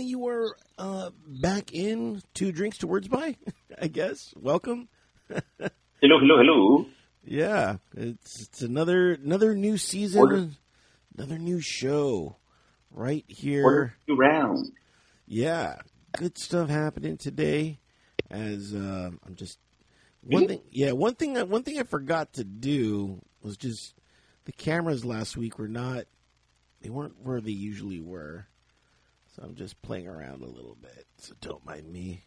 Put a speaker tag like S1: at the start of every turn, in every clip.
S1: man, you are uh, back in two drinks to words by. I guess. Welcome.
S2: hello, hello, hello.
S1: Yeah, it's it's another another new season, Order. another new show, right here.
S2: Around.
S1: Yeah, good stuff happening today. As uh, I'm just one thing, yeah, one thing, one thing I forgot to do was just the cameras last week were not, they weren't where they usually were. So I'm just playing around a little bit. So don't mind me.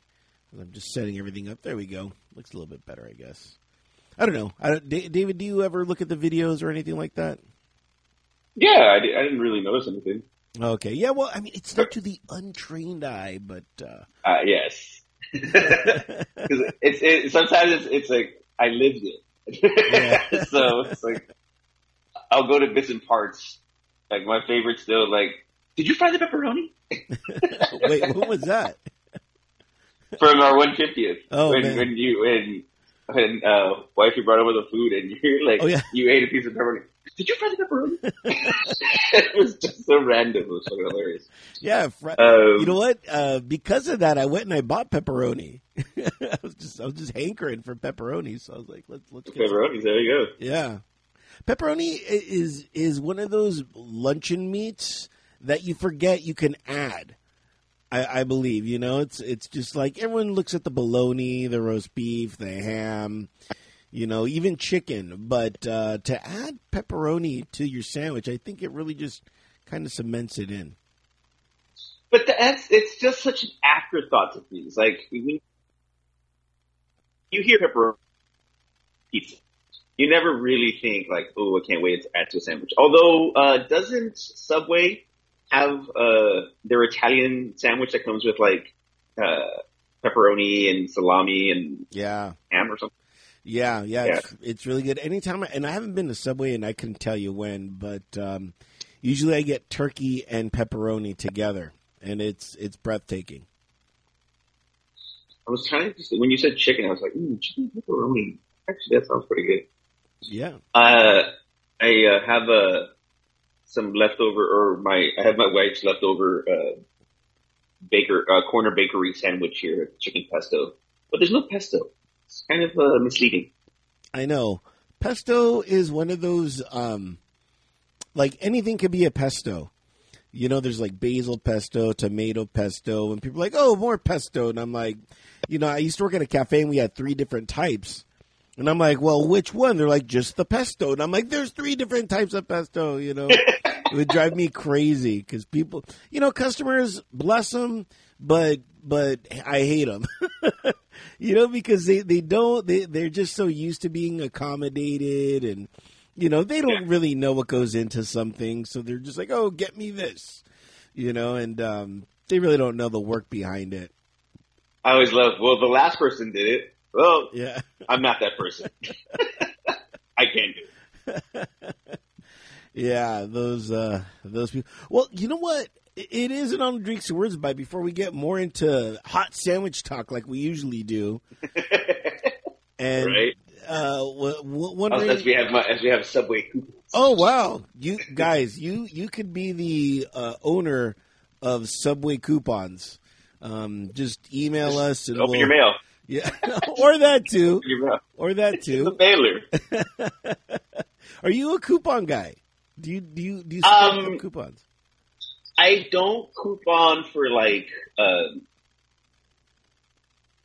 S1: I'm just setting everything up. There we go. Looks a little bit better, I guess. I don't know. I don't, David, do you ever look at the videos or anything like that?
S2: Yeah, I, I didn't really notice anything.
S1: Okay. Yeah. Well, I mean, it's not to the untrained eye, but uh...
S2: Uh, yes, because it's it, sometimes it's, it's like I lived it, so it's like I'll go to bits and parts. Like my favorite still, like, did you fry the pepperoni?
S1: Wait, what was that?
S2: From our 150th.
S1: Oh
S2: when,
S1: man.
S2: when you when when uh, wifey brought over the food and you're like,
S1: oh, yeah.
S2: you ate a piece of pepperoni. Did you fry the pepperoni? it was just so random. It was so hilarious.
S1: Yeah, fr- um, you know what? Uh, because of that, I went and I bought pepperoni. I was just I was just hankering for pepperoni, so I was like, let's let's
S2: get pepperoni. Some. There you
S1: go. Yeah, pepperoni is is one of those luncheon meats that you forget you can add. I, I believe you know it's it's just like everyone looks at the bologna, the roast beef, the ham you know, even chicken. But uh, to add pepperoni to your sandwich, I think it really just kind of cements it in.
S2: But that's it's just such an afterthought to things. Like when you hear pepperoni pizza, you never really think like, "Oh, I can't wait to add to a sandwich." Although, uh, doesn't Subway have uh, their Italian sandwich that comes with like uh, pepperoni and salami and
S1: yeah
S2: ham or something?
S1: Yeah, yeah, yeah. It's, it's, really good. Anytime, I, and I haven't been to Subway, and I couldn't tell you when, but um, usually I get turkey and pepperoni together, and it's it's breathtaking.
S2: I was trying to when you said chicken, I was like, mm, chicken pepperoni. Actually, that sounds pretty good.
S1: Yeah.
S2: Uh, I uh, have a some leftover, or my I have my wife's leftover uh, baker uh, corner bakery sandwich here, chicken pesto, but there's no pesto. It's kind of uh, misleading.
S1: I know. Pesto is one of those, um, like anything could be a pesto. You know, there's like basil pesto, tomato pesto, and people are like, oh, more pesto. And I'm like, you know, I used to work at a cafe and we had three different types. And I'm like, well, which one? They're like, just the pesto. And I'm like, there's three different types of pesto, you know. it would drive me crazy because people, you know, customers, bless them, but but I hate them. you know, because they, they don't, they, they're just so used to being accommodated and, you know, they don't yeah. really know what goes into something. So they're just like, oh, get me this, you know, and um, they really don't know the work behind it.
S2: I always love, well, the last person did it. Well,
S1: yeah,
S2: I'm not that person. I can't do
S1: it. yeah, those, uh, those people. Well, you know what? it isn't on drinks and words by before we get more into hot sandwich talk like we usually do. and
S2: right.
S1: uh,
S2: wondering, as we have my, as we have Subway coupons.
S1: Oh wow, you guys, you you could be the uh, owner of Subway coupons. Um, just email just us and
S2: open
S1: we'll,
S2: your mail.
S1: Yeah, or that too, or that too.
S2: the mailer.
S1: Are you a coupon guy? Do you do you do you
S2: um,
S1: coupons?
S2: I don't coupon for like, uh,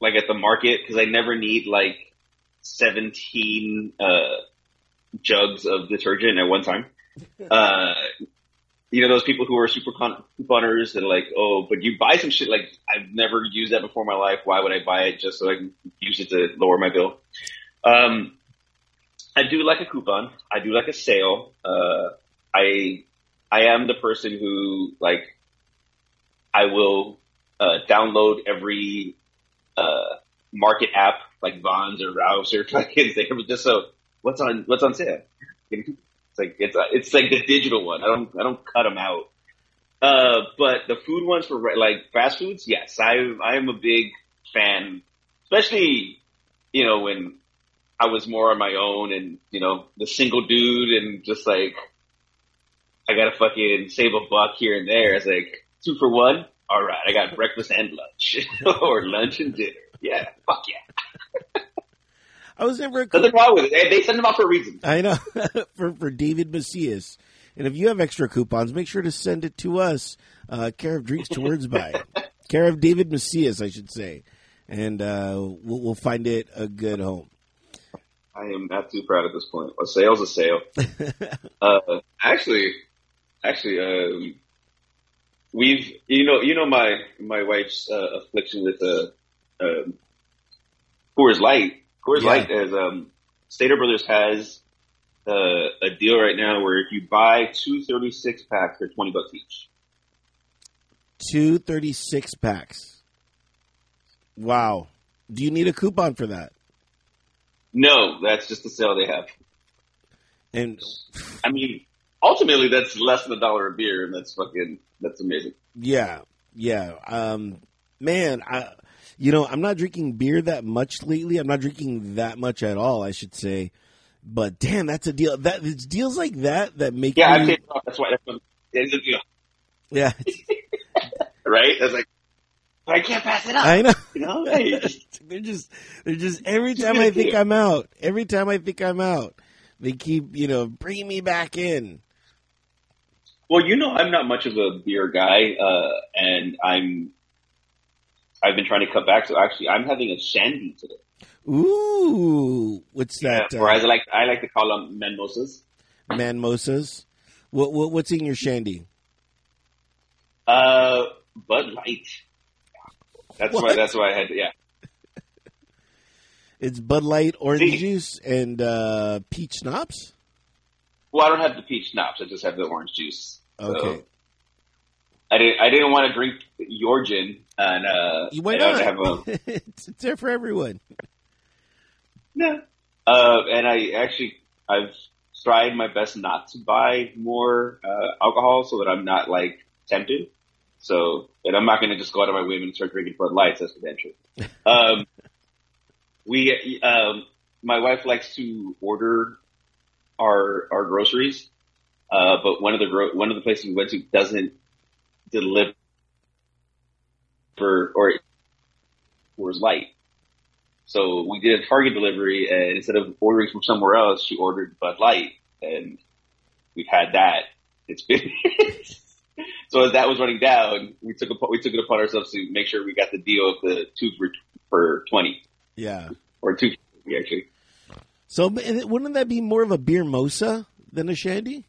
S2: like at the market because I never need like 17, uh, jugs of detergent at one time. Uh, you know, those people who are super con- couponers and like, oh, but you buy some shit like I've never used that before in my life. Why would I buy it just so I can use it to lower my bill? Um, I do like a coupon. I do like a sale. Uh, I I am the person who like I will uh, download every uh, market app like Vons or Rouse or fucking just so what's on what's on sale. It's like it's uh, it's like the digital one. I don't I don't cut them out. Uh, but the food ones for like fast foods, yes, I I am a big fan, especially you know when I was more on my own and you know the single dude and just like I gotta fucking save a buck here and there. It's like two for one. All right, I got breakfast and lunch, or lunch and dinner. Yeah, fuck yeah.
S1: I was never a
S2: Nothing wrong with it. They, they send them out for a reason.
S1: I know for for David Macias. And if you have extra coupons, make sure to send it to us. Uh, care of Drinks to Words by care of David Macias, I should say, and uh, we'll, we'll find it a good home.
S2: I am not too proud at this point. A sale's a sale. uh, actually, actually, um, we've you know you know my my wife's uh, affliction with uh, um, Coors Light. Coors
S1: Yeah.
S2: Light as um, Stater Brothers has uh, a deal right now where if you buy two 36 packs, they're 20 bucks each.
S1: Two thirty six packs. Wow. Do you need a coupon for that?
S2: No, that's just the sale they have.
S1: And
S2: I mean, ultimately, that's less than a dollar a beer, and that's fucking that's amazing.
S1: yeah, yeah. Um, man, I, you know, I'm not drinking beer that much lately. I'm not drinking that much at all, I should say. But damn, that's a deal. That it's deals like that that make
S2: Yeah, I paid off. That's why. That's what, it's a deal,
S1: yeah.
S2: right? That's like, I can't pass it up.
S1: I know.
S2: you know, Hey,
S1: They're just, they're just every time I think. I'm out, every time I think I'm out, they keep, you know, bringing me back in.
S2: Well, you know, I'm not much of a beer guy, uh, and I'm. I've been trying to cut back, so actually, I'm having a shandy today.
S1: Ooh, what's that?
S2: or as
S1: Uh,
S2: I like, I like to call them mimosas.
S1: manmosas. What, what, what's in your shandy?
S2: Uh, Bud Light. That's why. That's why I had. To, yeah.
S1: It's Bud Light orange
S2: See?
S1: juice and uh, peach schnapps.
S2: Well, I don't have the peach schnapps. I just have the orange juice. So
S1: Okay,
S2: I didn't. I didn't want to drink your gin, and uh,
S1: why
S2: I don't have a
S1: it's, it's there for everyone.
S2: no. Uh, and I actually I've tried my best not to buy more uh, alcohol so that I'm not like tempted. So, and I'm not going to just go out of my way and start drinking Bud Lights. That's potential. Um, we, um, my wife likes to order our our groceries, uh, but one of the one of the places we went to doesn't deliver for or Coors Light. So we did a Target delivery, and instead of ordering from somewhere else, she ordered Bud Light, and we've had that. It's been so as that was running down, we took a, we took it upon ourselves to make sure we got the deal of the two for for twenty
S1: Yeah.
S2: or two actually.
S1: So wouldn't that be more of a beer mosa than a shandy?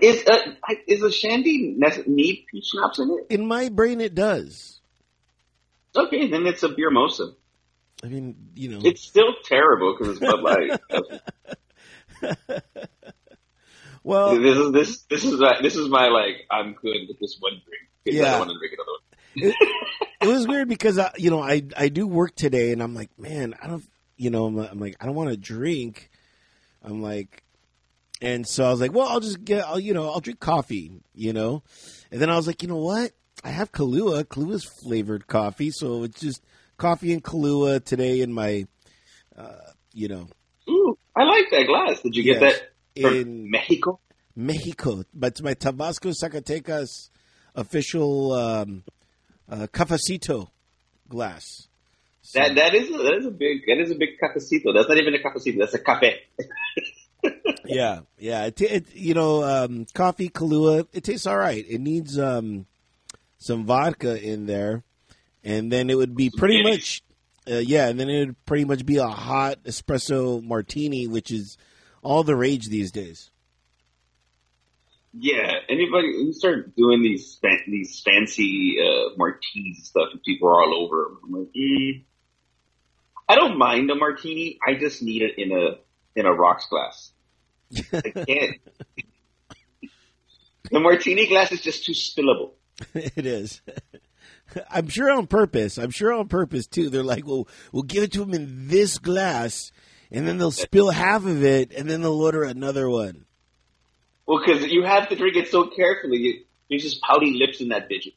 S2: Is uh, is a shandy need peach schnapps in it?
S1: In my brain, it does.
S2: Okay, then it's a beer mosa.
S1: I mean, you know,
S2: It's still terrible because it's Bud Light.
S1: well,
S2: this is this this is my, this is my like I'm good with this one drink. 'cause I
S1: Yeah.
S2: don't want to drink another one.
S1: it was weird because I, you know I I do work today and I'm like man I don't you know I'm, I'm like I don't want to drink I'm like and so I was like well I'll just get I'll you know I'll drink coffee you know and then I was like you know what I have Kahlua Kahlua's flavored coffee so it's just coffee and Kahlua today in my uh, you know
S2: Ooh, I like that glass. Did you get
S1: Yes.
S2: that from
S1: in
S2: Mexico?
S1: Mexico but it's my Tabasco Zacatecas official um, uh, cafecito glass. So-
S2: That that is a, that is a big that is a big cafecito. That's not even a cafecito. That's a cafe.
S1: Yeah, yeah. It, it you know, um, coffee Kahlua. It tastes all right. It needs um, some vodka in there, and then it would be pretty much, uh, yeah. And then it would pretty much be a hot espresso martini, which is all the rage these days.
S2: Yeah, anybody you start doing these these fancy uh, martinis and stuff, and people are all over. I'm like, mm, I don't mind a martini. I just need it in a in a rocks glass. I can't. the martini glass is just too spillable.
S1: it is. I'm sure on purpose. I'm sure on purpose too. They're like, well, we'll give it to them in this glass, and then they'll spill half of it, and then they'll order another one.
S2: Well, because you have to drink it so carefully. You, you're just pouting lips in that bitch.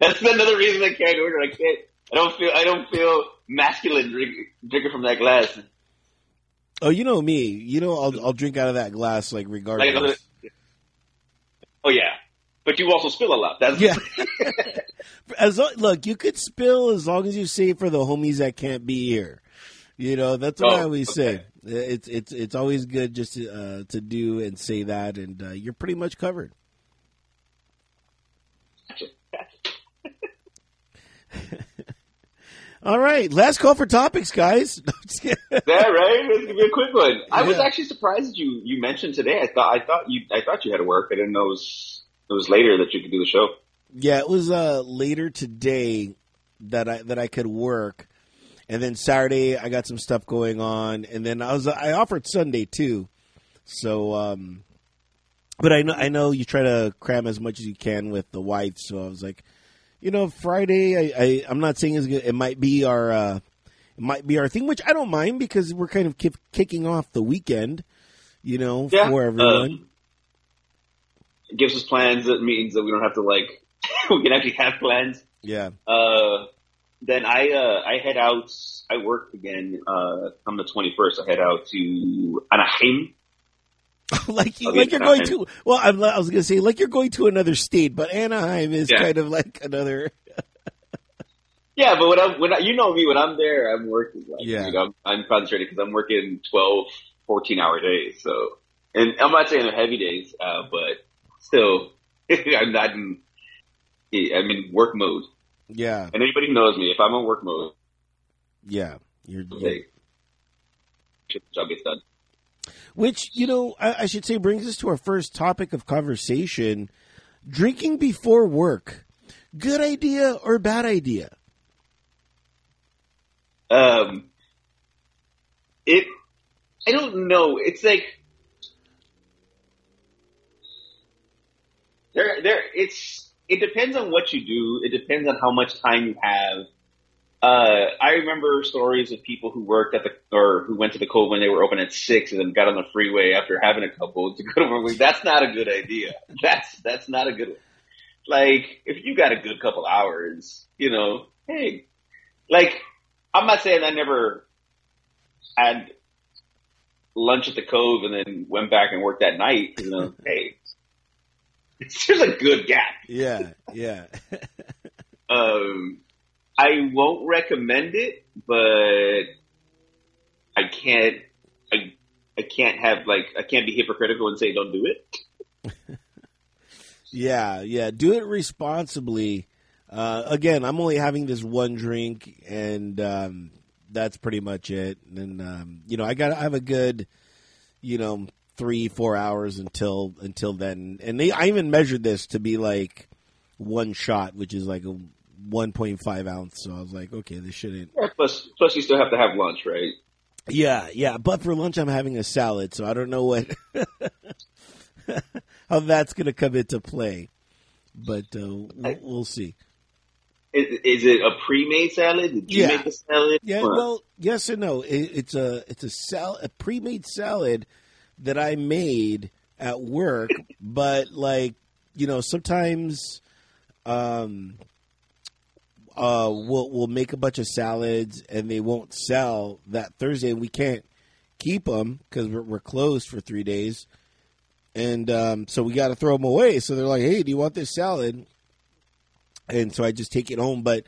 S2: That's another reason I can't order. I can't. I don't feel. I don't feel masculine drink, drinking from that glass.
S1: Oh, you know me. You know I'll I'll drink out of that glass like regardless.
S2: Like another- but you also spill a lot. That's
S1: Yeah. as lo- look, you could spill as long as you save for the homies that can't be here. You know, that's what
S2: Oh,
S1: I always say. It's it's it's always good just to uh, to do and say that, and uh, you're pretty much covered. All right, last call for topics, guys. No, just kidding.
S2: Yeah, right. It's gonna be a quick one. I was actually surprised you you mentioned today. I thought I thought you I thought you had to work. I didn't know it was it was later that you could do the show.
S1: yeah, it was uh, later today that I that I could work, and then Saturday I got some stuff going on, and then I was I offered Sunday too. So, um, but I know I know you try to cram as much as you can with the wife. So I was like, you know, Friday. I, I I'm not saying it's good. It might be our uh, it might be our thing, which I don't mind because we're kind of ki- kicking off the weekend. You know,
S2: Yeah,
S1: for everyone.
S2: um, It gives us plans. It means that we don't have to like we can actually have plans.
S1: yeah.
S2: Uh, then I uh, I head out. I work again uh, on the twenty first. I head out to Anaheim.
S1: like you, like you're going to. Well, I'm, I was going to say like you're going to another state, but Anaheim is
S2: Yeah.
S1: kind of like another.
S2: Yeah, but when I'm when I, you know me when I'm there, I'm working. Like,
S1: Yeah.
S2: you know, I'm, I'm concentrating because I'm working 12, 14 hour days. So, and I'm not saying they're heavy days, uh, but still, I'm not in. I'm in work mode.
S1: Yeah,
S2: And anybody who knows me, if I'm in work mode,
S1: yeah. You're, you're
S2: job gets done.
S1: Which you know I, I should say brings us to our first topic of conversation: drinking before work. Good idea or bad idea?
S2: Um, it, I don't know. It's like there, there. It's it depends on what you do. It depends on how much time you have. Uh, I remember stories of people who worked at the or who went to the Cove when they were open at six and then got on the freeway after having a couple to go to work. That's not a good idea. That's that's not a good. one. Like if you got a good couple hours, you know, hey, like I'm not saying I never had lunch at the Cove and then went back and worked that night. You know, hey, It's there's a good gap.
S1: Yeah, yeah,
S2: Um, I won't recommend it, but I can't. I I can't have like I can't be hypocritical and say don't do it.
S1: yeah, yeah. Do it responsibly. Uh, again, I'm only having this one drink, and um, that's pretty much it. And um, you know, I got I have a good, you know, three four hours until until then. And they I even measured this to be like one shot, which is like a 1.5 ounce. So I was like, okay, this shouldn't.
S2: Yeah, plus plus you still have to have lunch, right?
S1: Yeah, yeah. But for lunch, I'm having a salad, so I don't know what how that's going to come into play. But uh, we'll, we'll see.
S2: Is, is it a pre-made salad? Did you
S1: Yeah.
S2: make the salad?
S1: Yeah,
S2: Or-
S1: well, yes and no. It, it's a it's a sal a pre-made salad that I made at work, but like you know, sometimes um uh we'll we'll make a bunch of salads and they won't sell that Thursday and we can't keep them because we're, we're closed for three days. And um, so we got to throw them away. So they're like, "Hey, do you want this salad?" And so I just take it home. But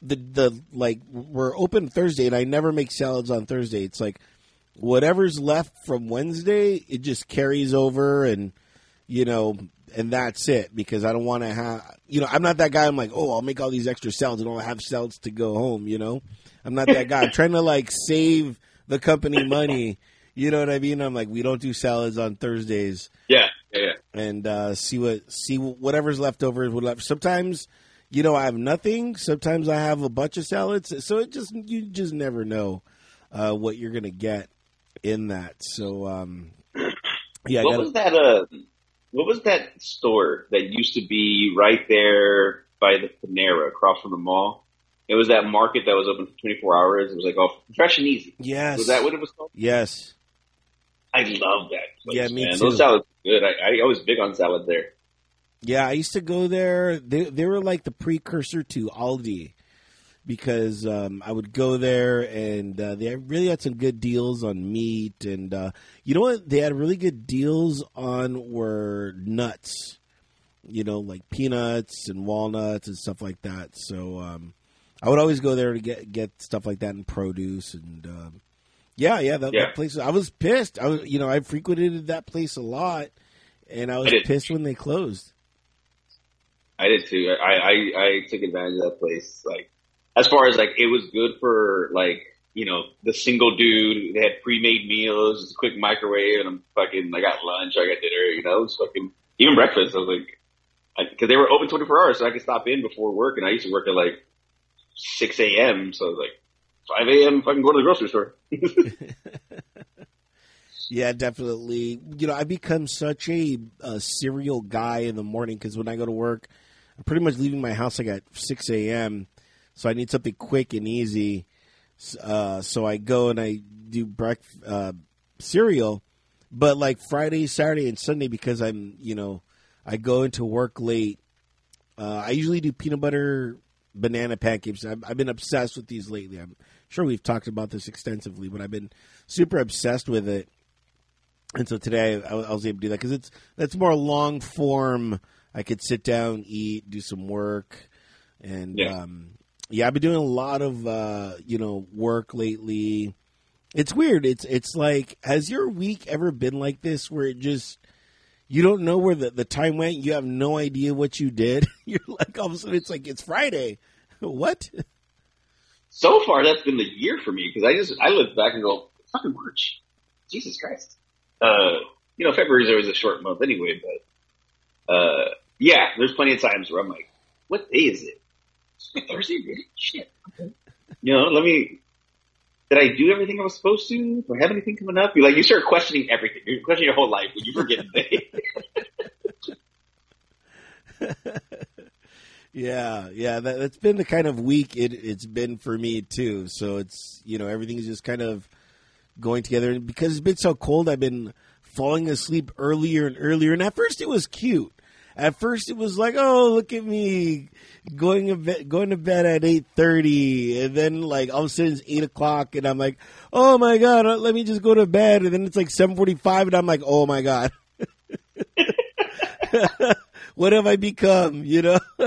S1: the the like we're open Thursday, and I never make salads on Thursday. It's like whatever's left from Wednesday, it just carries over, and you know, and that's it. Because I don't want to have, you know, I'm not that guy. I'm like, oh, I'll make all these extra salads, and I'll have salads to go home. You know, I'm not that guy. I'm trying to like save the company money. You know what I mean? I'm like, we don't do salads on Thursdays
S2: yeah, yeah, yeah.
S1: and uh, see what see whatever's left over is whatever. Sometimes, you know, I have nothing. Sometimes I have a bunch of salads. So it just you just never know uh, what you're gonna get in that. So um, yeah, I
S2: what
S1: gotta,
S2: was that? Uh, what was that store that used to be right there by the Panera across from the mall? It was that market that was open for 24 hours. It was like oh, fresh and easy.
S1: yes,
S2: Was that what it was called?
S1: yes,
S2: I love that place.
S1: Yeah, me
S2: man.
S1: too.
S2: Those salads are good. I, I was big on salad there.
S1: yeah. I used to go there. They they were like the precursor to Aldi. Because um, I would go there and uh, they really had some good deals on meat and uh, you know what they had really good deals on were nuts you know, like peanuts and walnuts and stuff like that. So um, I would always go there to get get stuff like that and produce and um, yeah, yeah, that,
S2: Yeah.
S1: that place. I was pissed. I was, you know, I frequented that place a lot, and I was
S2: I
S1: pissed when they closed.
S2: I did too. I, I, I took advantage of that place. Like, as far as like, it was good for like, you know, the single dude. They had pre-made meals, a quick microwave, and I'm fucking. I got lunch, I got dinner. You know, it was fucking even breakfast. I was like, because they were open 24 hours, so I could stop in before work. And I used to work at like 6 a.m. So I was like, 5 a.m. Fucking go to the grocery store.
S1: Yeah, definitely. You know, I become such a, a cereal guy in the morning because when I go to work, I'm pretty much leaving my house like at 6 a.m. So I need something quick and easy. Uh, so I go and I do breakfast uh, cereal, but like Friday, Saturday, and Sunday because I'm you know I go into work late. Uh, I usually do peanut butter banana pancakes. I've, I've been obsessed with these lately. I'm sure we've talked about this extensively, but I've been super obsessed with it. And so today I, I was able to do that because it's that's more long form. I could sit down, eat, do some work, and
S2: Yeah.
S1: um, yeah, I've been doing a lot of uh, you know work lately. It's weird. It's it's like has your week ever been like this where it just you don't know where the, the time went. You have no idea what you did. You're like all of a sudden it's like it's Friday. what?
S2: so far, that's been the year for me because I just I look back and go, fucking March, Jesus Christ. Uh, you know, February's always a short month anyway, but uh, yeah, there's plenty of times where I'm like, what day is it? It's like Thursday, really? Shit. Okay. You know, let me. Did I do everything I was supposed to? Do I have anything coming up? You like you start questioning everything. You question your whole life when you forget the day.
S1: Yeah, yeah, that, that's been the kind of week it, it's been for me too. So it's you know everything's just kind of going together, and because it's been so cold, I've been falling asleep earlier and earlier. And at first, it was cute. At first, it was like, oh, look at me going to bed, going to bed at eight thirty, and then like all of a sudden it's eight o'clock, and I'm like, oh my god, uh, let me just go to bed, and then it's like seven forty five, and I'm like, oh my god. what have I become? You know,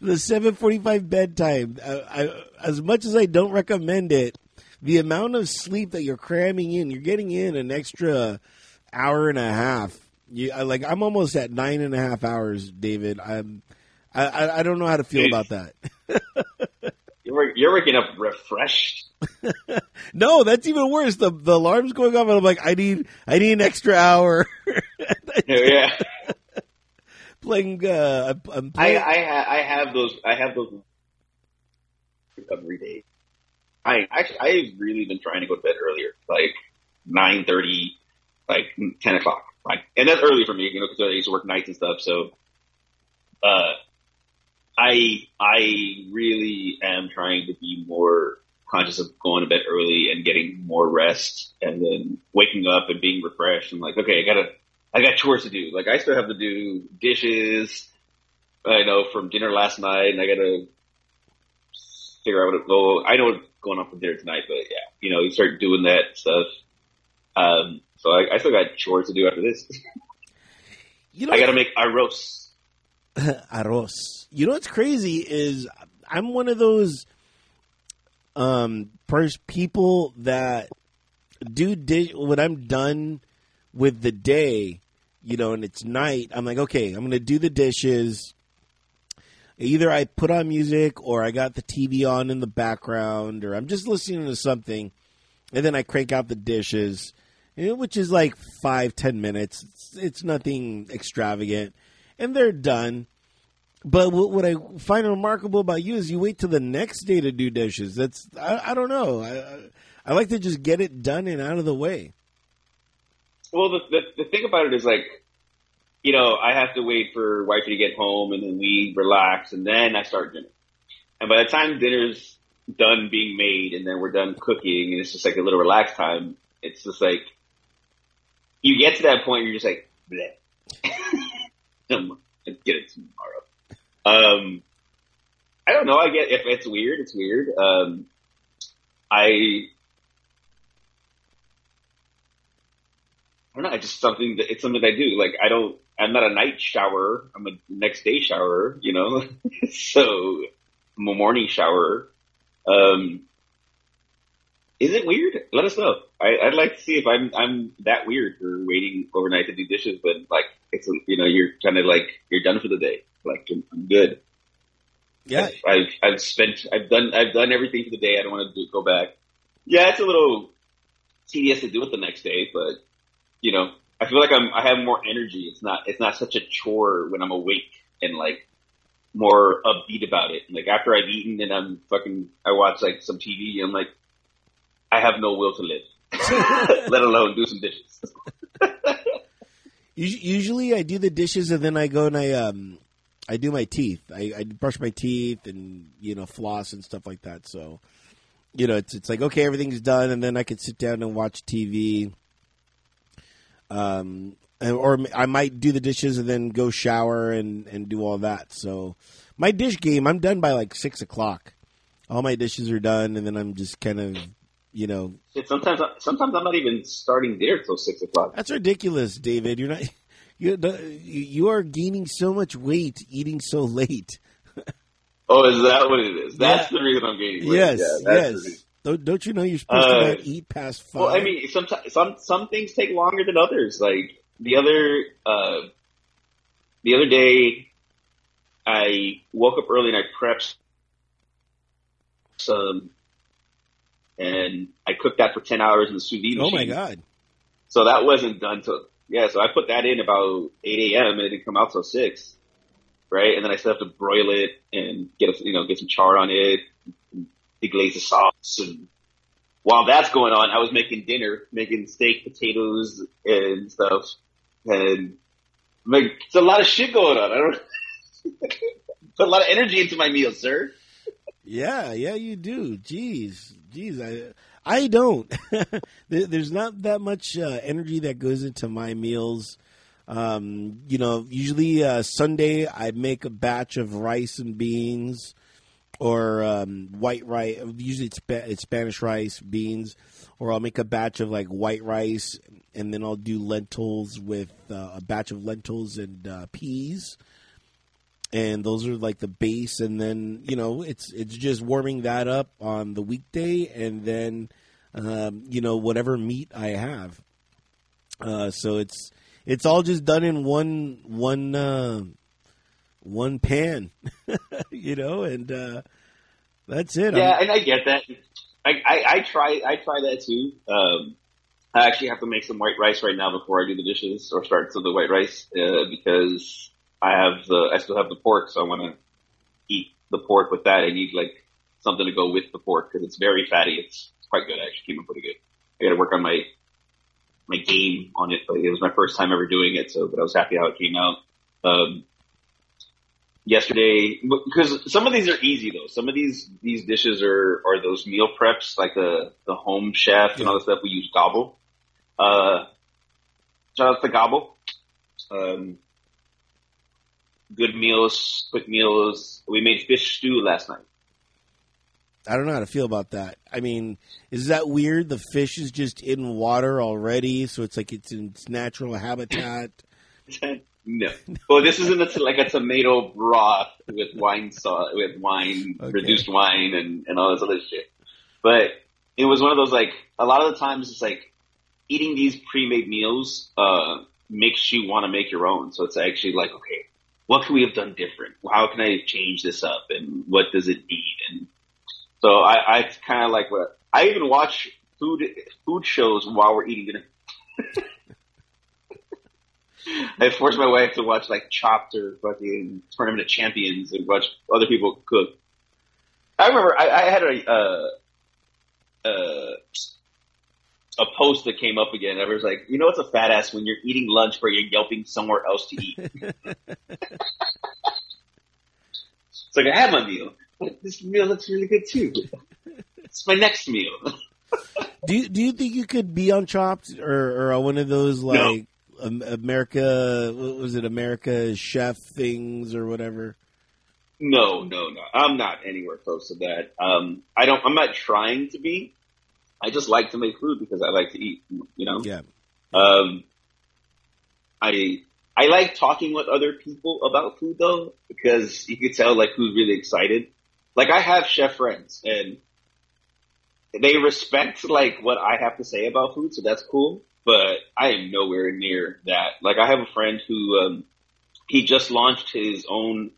S1: the seven forty-five bedtime. I, I, as much as I don't recommend it, the amount of sleep that you're cramming in, you're getting in an extra hour and a half. You, I, like I'm almost at nine and a half hours, David. I'm. I, I, I don't know how to feel about that.
S2: you're, you're waking up refreshed.
S1: No, that's even worse. The the alarm's going off, and I'm like, I need I need an extra hour.
S2: yeah.
S1: playing. Uh, I'm- I'm
S2: I
S1: playing.
S2: I, ha- I have those I have those recovery days. I actually I've really been trying to go to bed earlier, like nine thirty, like ten o'clock. Like, and that's early for me, you know, because I used to work nights and stuff. So, uh, I I really am trying to be more conscious of going to bed early and getting more rest, and then waking up and being refreshed. I'm like, okay, I gotta I got chores to do. Like I still have to do dishes. I know from dinner last night, and I gotta figure out what it go. I know what's going on for dinner tonight, but yeah, you know, you start doing that stuff. Um, so I, I still got chores to do after this.
S1: you know,
S2: I gotta make arroz.
S1: arroz. You know what's crazy is I'm one of those um pers- people that do di- when I'm done with the day, you know, and it's night. I'm like, okay, I'm gonna do the dishes. Either I put on music or I got the TV on in the background or I'm just listening to something, and then I crank out the dishes, Eh, which is like five ten minutes. It's, it's nothing extravagant, and they're done. But what, what I find remarkable about you is you wait till the next day to do dishes. That's I, I don't know. I, I I like to just get it done and out of the way.
S2: Well, the, the the thing about it is like, you know, I have to wait for wifey to get home, and then we relax, and then I start dinner. And by the time dinner's done being made, and then we're done cooking, and it's just like a little relaxed time. It's just like you get to that point, you're just like, I'll get it tomorrow. Um, I don't know. I get if it's weird, it's weird. Um, I I don't know. I just something that it's something that I do. Like I don't. I'm not a night shower. I'm a next day shower. You know, so I'm a morning shower. Um, is it weird? Let us know. I, I'd like to see if I'm I'm that weird for waiting overnight to do dishes, but like it's you know you're kind of like you're done for the day. Like I'm, I'm good.
S1: Yeah,
S2: I've I've spent I've done I've done everything for the day. I don't want to do, go back. Yeah, it's a little tedious to do it the next day, but you know I feel like I'm I have more energy. It's not it's not such a chore when I'm awake and like more upbeat about it. Like after I've eaten and I'm fucking I watch like some TV. And I'm like I have no will to live, let alone do some dishes.
S1: Usually, I do the dishes and then I go and I um, I do my teeth. I, I brush my teeth and you know floss and stuff like that. So, you know, it's it's like okay, everything's done, and then I can sit down and watch TV. Um, or I might do the dishes and then go shower and and do all that. So, my dish game, I'm done by like six o'clock. All my dishes are done, and then I'm just kind of, you know,
S2: Shit, sometimes sometimes I'm not even starting there till six o'clock.
S1: That's ridiculous, David. You're not. You you are gaining so much weight eating so late.
S2: Oh, is that what it is? That's
S1: Yeah.
S2: the reason I'm gaining weight.
S1: yes,
S2: Yeah, that's
S1: yes. Don't, don't you know you're supposed
S2: Uh,
S1: to not eat past five?
S2: Well, I mean, sometimes some some things take longer than others. Like the other uh, the other day, I woke up early and I prepped some, and I cooked that for ten hours in the sous vide
S1: oh
S2: machine.
S1: my god!
S2: So that wasn't done till yeah. So I put that in about eight a.m. and it didn't come out till six, right? And then I still have to broil it and get a, you know get some char on it, deglaze the sauce, and while that's going on, I was making dinner, making steak, potatoes, and stuff, and like it's a lot of shit going on. I don't put a lot of energy into my meals, sir.
S1: Yeah, yeah, you do. Jeez, jeez, I I don't. There's not that much uh, energy that goes into my meals. Um, you know, usually uh, Sunday I make a batch of rice and beans, or um, white rice. Usually it's, it's Spanish rice, beans, or I'll make a batch of like white rice, and then I'll do lentils with uh, a batch of lentils and uh, peas and those are like the base and then you know it's it's just warming that up on the weekday and then um, you know whatever meat I have uh, so it's it's all just done in one one uh, one pan you know and uh, that's it
S2: Yeah,
S1: I'm-
S2: and I get that. I, I, I try I try that too. Um, I actually have to make some white rice right now before I do the dishes or start to the white rice uh, because I have the I still have the pork, so I want to eat the pork with that. I need like something to go with the pork because it's very fatty. It's, it's quite good actually. Came out pretty good. I got to work on my my game on it, but it was my first time ever doing it, so but I was happy how it came out. Um, yesterday because some of these are easy though. Some of these these dishes are are those meal preps like the the home chef and all the stuff we use Gobble. Uh, shout out to Gobble. Um, good meals, quick meals. We made fish stew last night.
S1: I don't know how to feel about that. I mean, is that weird? The fish is just in water already, so it's like it's in its natural habitat.
S2: no. Well, this isn't a, like a tomato broth with wine sauce, with wine,
S1: Okay.
S2: reduced wine and, and all this other shit. But it was one of those like, a lot of the times it's like eating these pre-made meals, uh, makes you want to make your own. So it's actually like, okay, what can we have done different? How can I change this up and what does it need? And so I, I kind of like what, I even watch food, food shows while we're eating dinner. I forced my wife to watch like Chopped or fucking Tournament of Champions and watch other people cook. I remember I, I had a uh, uh, a post that came up again. I was like, you know, it's a fat ass when you're eating lunch but you're yelping somewhere else to eat. it's like I had my meal, but this meal looks really good too. It's my next meal.
S1: Do you, do you think you could be on Chopped or, or on one of those like um, America? What was it America Chef things or whatever?
S2: No, no, no. I'm not anywhere close to that. Um, I don't. I'm not trying to be. I just like to make food because I like to eat. You know.
S1: Yeah,
S2: Um, I I like talking with other people about food though because you can tell like who's really excited. Like I have chef friends and they respect like what I have to say about food, so that's cool. But I am nowhere near that. Like I have a friend who um, he just launched his own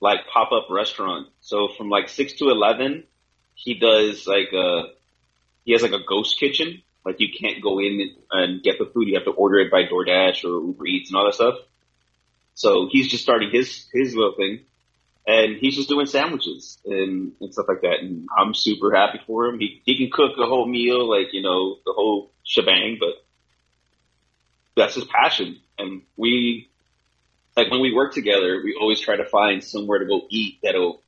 S2: like pop up restaurant. So from like six to eleven, he does like a he has like a ghost kitchen. Like you can't go in and get the food; you have to order it by DoorDash or Uber Eats and all that stuff. So he's just starting his his little thing, and he's just doing sandwiches and, and stuff like that. And I'm super happy for him. He he can cook a whole meal, like you know the whole shebang, but that's his passion. And we like when we work together, we always try to find somewhere to go eat that'll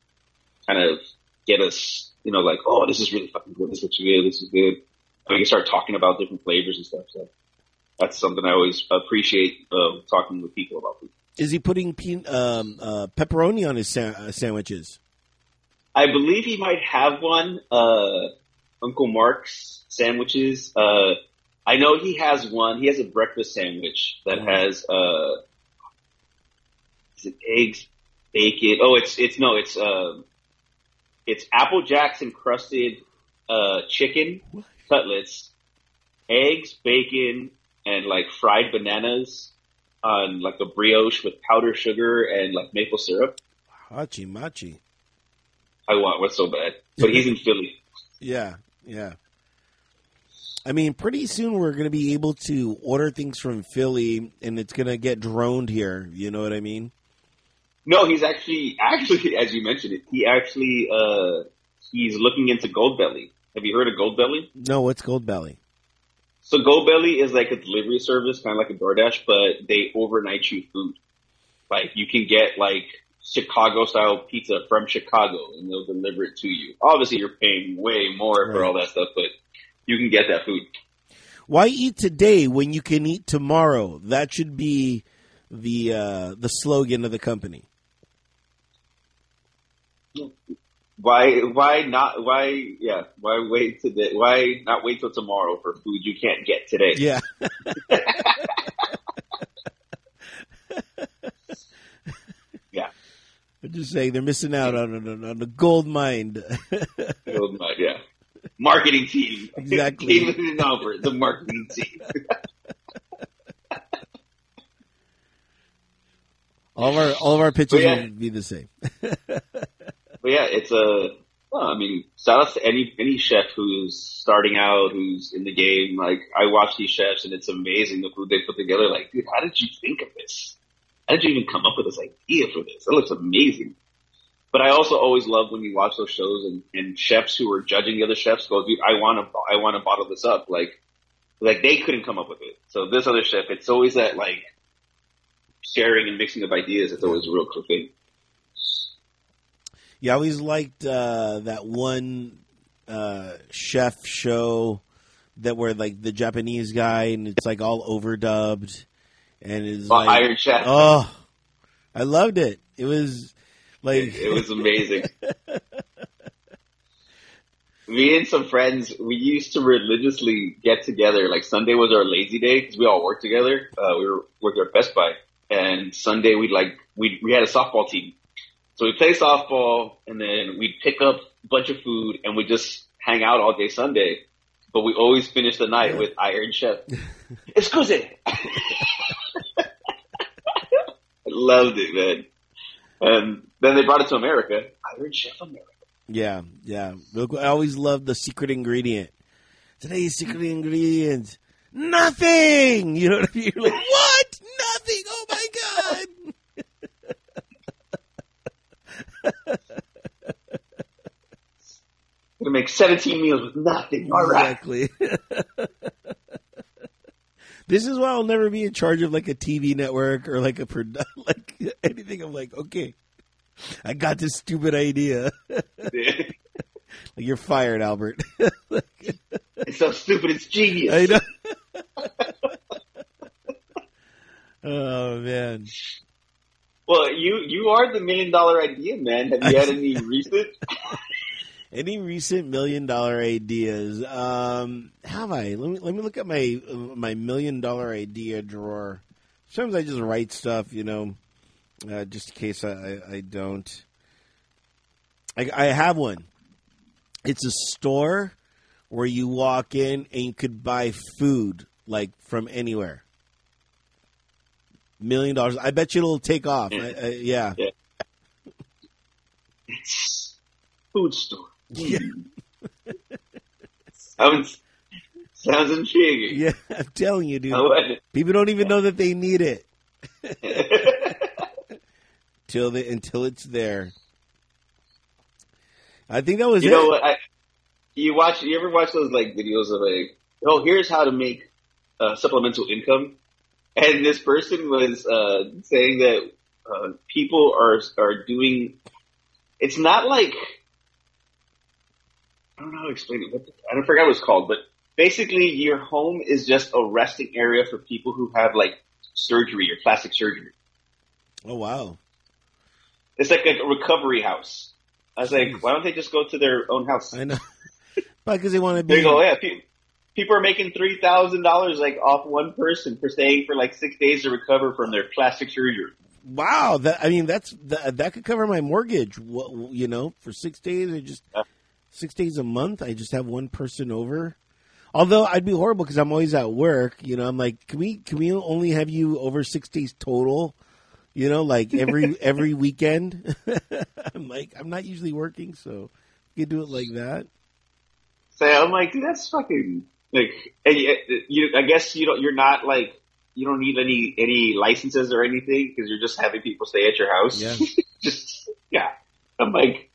S2: kind of get us, you know, like, oh, this is really fucking good. This looks good. This is good. And we can start talking about different flavors and stuff. So that's something I always appreciate uh, talking with people about food.
S1: Is he putting pe- um, uh, pepperoni on his sa- uh, sandwiches?
S2: I believe he might have one. Uh, Uncle Mark's sandwiches. Uh, I know he has one. He has a breakfast sandwich that has uh, is it eggs, bacon? Oh, it's it's no, it's it's Apple Jacks encrusted uh, chicken
S1: What?
S2: cutlets, eggs, bacon, and like fried bananas on like a brioche with powdered sugar and like maple syrup.
S1: Hachi machi.
S2: I want what's so bad, but he's in Philly.
S1: Yeah, yeah. I mean, pretty soon we're going to be able to order things from Philly, and it's going to get droned here. You know what I mean?
S2: No, he's actually actually as you mentioned it, he actually uh he's looking into Goldbelly. Have you heard of Goldbelly?
S1: No, what's Goldbelly?
S2: So Goldbelly is like a delivery service, kind of like a DoorDash, but they overnight you food. Like you can get like Chicago style pizza from Chicago, and they'll deliver it to you. Obviously, you're paying way more for all that stuff, but you can get that food.
S1: Why eat today when you can eat tomorrow? That should be the uh, the slogan of the company.
S2: Why? Why not? Why? Yeah. Why wait today? Why not wait till tomorrow for food you can't get today?
S1: Yeah.
S2: Yeah.
S1: I'm just saying they're missing out on on, on the gold mine.
S2: Gold mine, yeah. Marketing team.
S1: Exactly.
S2: David and Albert, the marketing team.
S1: all of our all of our pitches
S2: yeah.
S1: will be the same.
S2: But yeah, it's a. Well, I mean, shout out to any any chef who's starting out, who's in the game. Like I watch these chefs, and it's amazing the food they put together. Like, dude, how did you think of this? How did you even come up with this idea for this? That looks amazing. But I also always love when you watch those shows and, and chefs who are judging the other chefs go, dude, I want to, I want to bottle this up. Like, like they couldn't come up with it. So this other chef, it's always that like sharing and mixing of ideas. It's always a real cool thing.
S1: Yeah, I always liked uh, that one uh, chef show that where like the Japanese guy and it's like all overdubbed and it's
S2: Oh,
S1: like
S2: Iron Chef.
S1: oh, I loved it. It was like
S2: It, it was amazing. Me and some friends, we used to religiously get together. Like Sunday was our lazy day because we all worked together. Uh, we were working at Best Buy, and Sunday we'd like we we had a softball team, so we play softball, and then we'd pick up a bunch of food, and we just hang out all day Sunday. But we always finish the night with Iron Chef. Excuse me. I loved it, man. And then they brought it to America. Iron Chef America.
S1: yeah, yeah. I always loved the secret ingredient. Today's secret ingredient, nothing. You know what I mean? You're like what? Nothing. Oh my god.
S2: Gonna make 17 meals with nothing. All right.
S1: Exactly. this is why I'll never be in charge of like a TV network or like a produ- like anything. I'm like, okay, I got this stupid idea. like you're fired, Albert.
S2: it's so stupid. It's genius.
S1: I know. oh man.
S2: Well, you you are the million dollar idea man. Have you had any recent?
S1: Any recent million dollar ideas? Um, have I? Let me let me look at my my million dollar idea drawer. Sometimes I just write stuff, you know, uh, just in case I, I, I don't. I, I have one. It's a store where you walk in and you could buy food like from anywhere. Million dollars. I bet you it'll take off. I, I, yeah.
S2: Yeah. Food store.
S1: Yeah.
S2: Sounds sounds intriguing.
S1: Yeah, I'm telling you, dude.
S2: I.
S1: People don't even know that they need it till the until it's there. I think that was
S2: you
S1: it.
S2: know what? I, you watch. You ever watch those like videos of like, oh, here's how to make uh, supplemental income, and this person was uh, saying that uh, people are are doing. It's not like I don't know how to explain it. What the, I don't forget what it's called, but basically, your home is just a resting area for people who have like surgery or plastic surgery.
S1: Oh wow.
S2: It's like a recovery house. I was like, why don't they just go to their own house?
S1: I know. Probably because they want to be.
S2: you go. Yeah, pe- people are making three thousand dollars like off one person for staying for like six days to recover from their plastic surgery.
S1: Wow. That I mean, that's that, that could cover my mortgage. What, you know, for six days or just
S2: Yeah.
S1: Six days a month. I just have one person over. Although I'd be horrible because I'm always at work. You know, I'm like, can we can we only have you over six days total? You know, like every every weekend. I'm like, I'm not usually working, so you could do it like that.
S2: So I'm like, dude, that's fucking like. And you, you, I guess you don't. You're not like you don't need any any licenses or anything because you're just having people stay at your house.
S1: Yeah.
S2: just yeah. I'm like,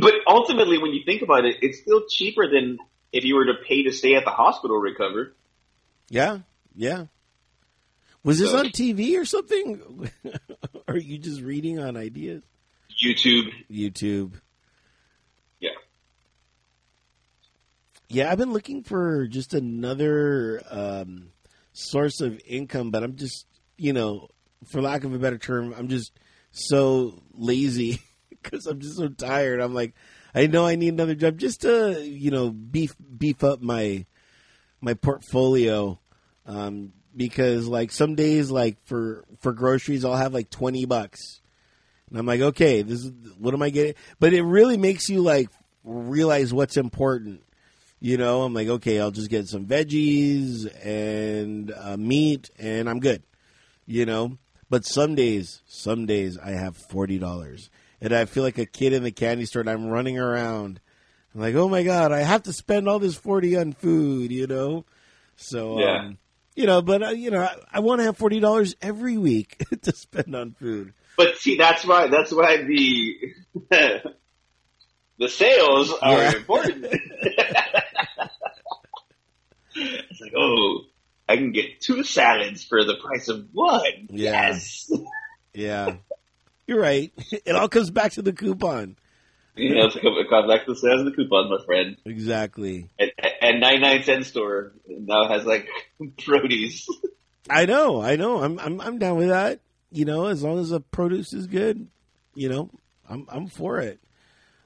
S2: but ultimately, when you think about it, it's still cheaper than if you were to pay to stay at the hospital recover.
S1: Yeah, yeah. Was this on TV or something? are you just reading on ideas?
S2: YouTube.
S1: YouTube.
S2: Yeah.
S1: Yeah, I've been looking for just another um, source of income, but I'm just, you know, for lack of a better term, I'm just so lazy because I'm just so tired. I'm like, I know I need another job just to, you know, beef beef up my my portfolio. Um, because like some days, like for for groceries, I'll have like twenty bucks, and I'm like, okay, this is what am I getting? But it really makes you like realize what's important. You know, I'm like, okay, I'll just get some veggies and uh, meat, and I'm good. You know, but some days, some days I have forty dollars, and I feel like a kid in the candy store, and I'm running around. I'm like, oh my god, I have to spend all this forty on food. You know, so
S2: Yeah.
S1: um, you know, but uh, you know, I, I want to have forty dollars every week to spend on food.
S2: But see, that's why that's why the the sales are
S1: Yeah.
S2: important. it's like, oh, I can get two salads for the price of one.
S1: Yeah.
S2: Yes.
S1: Yeah, you're right. It all comes back to the coupon.
S2: You know, to come it comes back to the sales of the coupon, my friend.
S1: Exactly.
S2: And, and 99 cent store now has like produce.
S1: I know, I know. I'm I'm I'm down with that. You know, as long as the produce is good, you know, I'm I'm for it.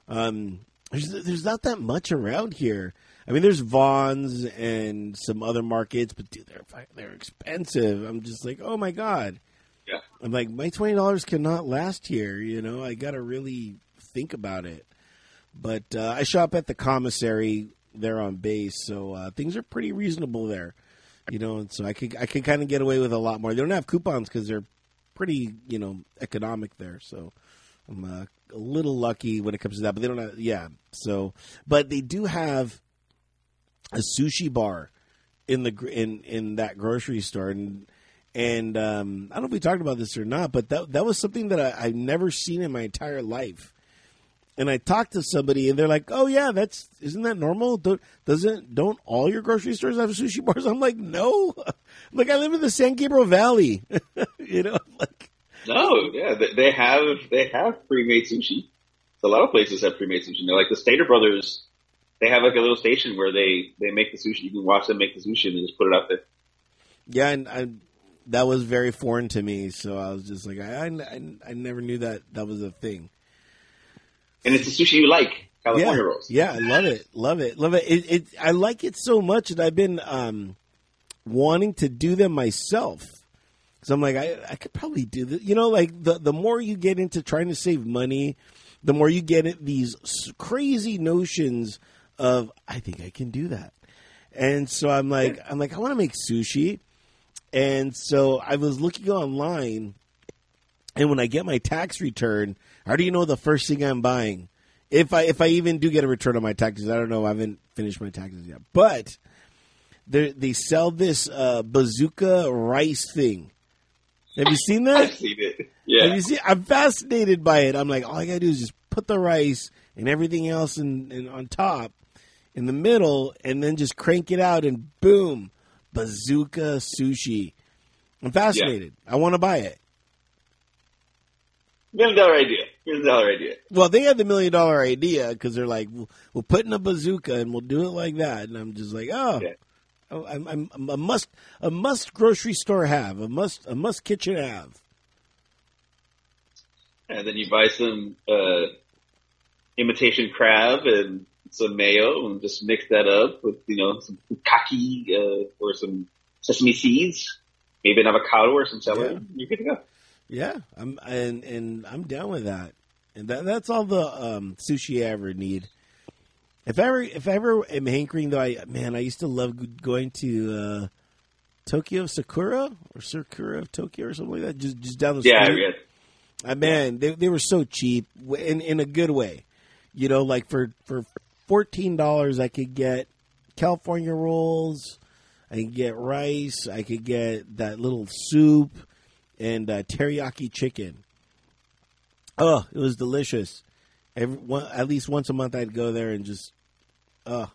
S1: Um, there's there's not that much around here. I mean, there's Vons and some other markets, but dude, they're they're expensive. I'm just like, oh my god.
S2: Yeah.
S1: I'm like, my twenty dollars cannot last here. You know, I got to really think about it. But uh, I shop at the commissary there on base, so uh, things are pretty reasonable there. You know, and so I could I could kind of get away with a lot more. They don't have coupons because they're pretty you know economic there. So I'm uh, a little lucky when it comes to that. But they don't have yeah. So but they do have a sushi bar in the in in that grocery store and. And um, I don't know if we talked about this or not, but that that was something that I, I've never seen in my entire life and I talked to somebody, and they're like, "Oh yeah, that's isn't that normal? Don't, doesn't don't all your grocery stores have sushi bars?" I'm like, "No, like I live in the San Gabriel Valley, you know, like
S2: No, yeah, they, they have they have pre-made sushi. A lot of places have pre-made sushi. Now, like the Stater Brothers, they have like a little station where they they make the sushi. You can watch them make the sushi and then just put it out there.
S1: yeah." And I, that was very foreign to me, so I was just like, I, I, I never knew that that was a thing.
S2: And it's the sushi you like, California
S1: yeah,
S2: rolls.
S1: yeah, I love it, love it, love it. It, it. I like it so much that I've been um, wanting to do them myself. So I'm like, I, I could probably do this. You know, like the the more you get into trying to save money, the more you get at these crazy notions of I think I can do that. And so I'm like, I'm like, I want to make sushi. And so I was looking online, and when I get my tax return, how do you know the first thing I'm buying? If I if I even do get a return on my taxes, I don't know. I haven't finished my taxes yet, but they they sell this uh, bazooka rice thing. Have you seen that?
S2: I've seen it. Yeah.
S1: Have you seen? I'm fascinated by it. I'm like, all I gotta do is just put the rice and everything else in, in on top, in the middle, and then just crank it out, and boom, bazooka sushi. I'm fascinated. I want to buy it.
S2: Million dollar idea. Million dollar idea.
S1: Well, they had the million dollar idea because they're like, we'll, we'll put in a bazooka and we'll do it like that. And I'm just like, oh,
S2: Yeah.
S1: oh I'm, I'm, I'm a must, a must grocery store have, a must, a must kitchen have.
S2: And then you buy some uh, imitation crab and some mayo and just mix that up with, you know, some kaki uh, or some sesame seeds, maybe an avocado or some celery.
S1: Yeah.
S2: You're good to go.
S1: Yeah, I'm and and I'm down with that. And that that's all the um, sushi I ever need. If I ever if I ever am hankering though, I man, I used to love going to uh, Tokyo Sakura or Sakura of Tokyo or something like that. Just just down the
S2: Yeah,
S1: street.
S2: yeah.
S1: Uh, man, they they were so cheap in in a good way. You know, like for for fourteen dollars, I could get California rolls. I could get rice. I could get that little soup and uh, teriyaki chicken. Oh, it was delicious. Every one, at least once a month, I'd go there and just, oh,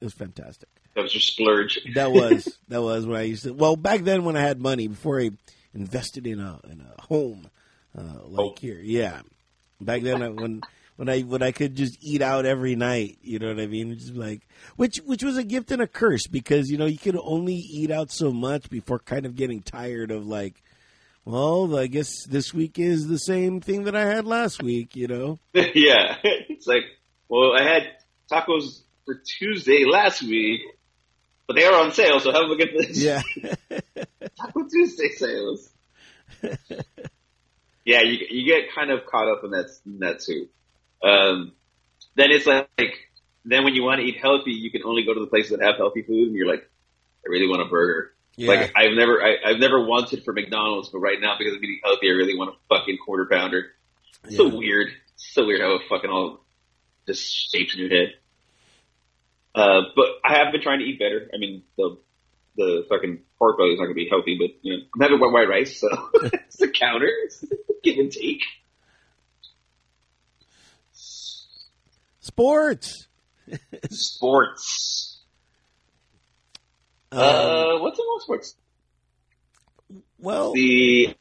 S1: it was fantastic.
S2: That was your splurge.
S1: That was that was when I used to. Well, back then when I had money, before I invested in a in a home uh, like
S2: Oh.
S1: here, yeah. Back then, I, when when I when I could just eat out every night, you know what I mean? Just like which which was a gift and a curse because you know you could only eat out so much before kind of getting tired of like, well, I guess this week is the same thing that I had last week, you know?
S2: yeah. It's like, well, I had tacos for Tuesday last week, but they are on sale, so have a look at this.
S1: Yeah,
S2: Taco Tuesday sales. yeah, you you get kind of caught up in that in that too. Um, then it's like, then when you want to eat healthy, you can only go to the places that have healthy food, and you're like, I really want a burger.
S1: yeah.
S2: Like I've never I, I've never wanted for McDonald's, but right now because I'm eating healthy, I really want a fucking quarter pounder. It's so weird. It's so weird how it fucking all just shapes in your head. Uh, but I have been trying to eat better. I mean, the the fucking pork belly is not going to be healthy, but you know, I'm having white white rice, so it's a counter, it's give and take.
S1: Sports.
S2: Sports.
S1: Um,
S2: Uh, what's in all sports?
S1: well,
S2: The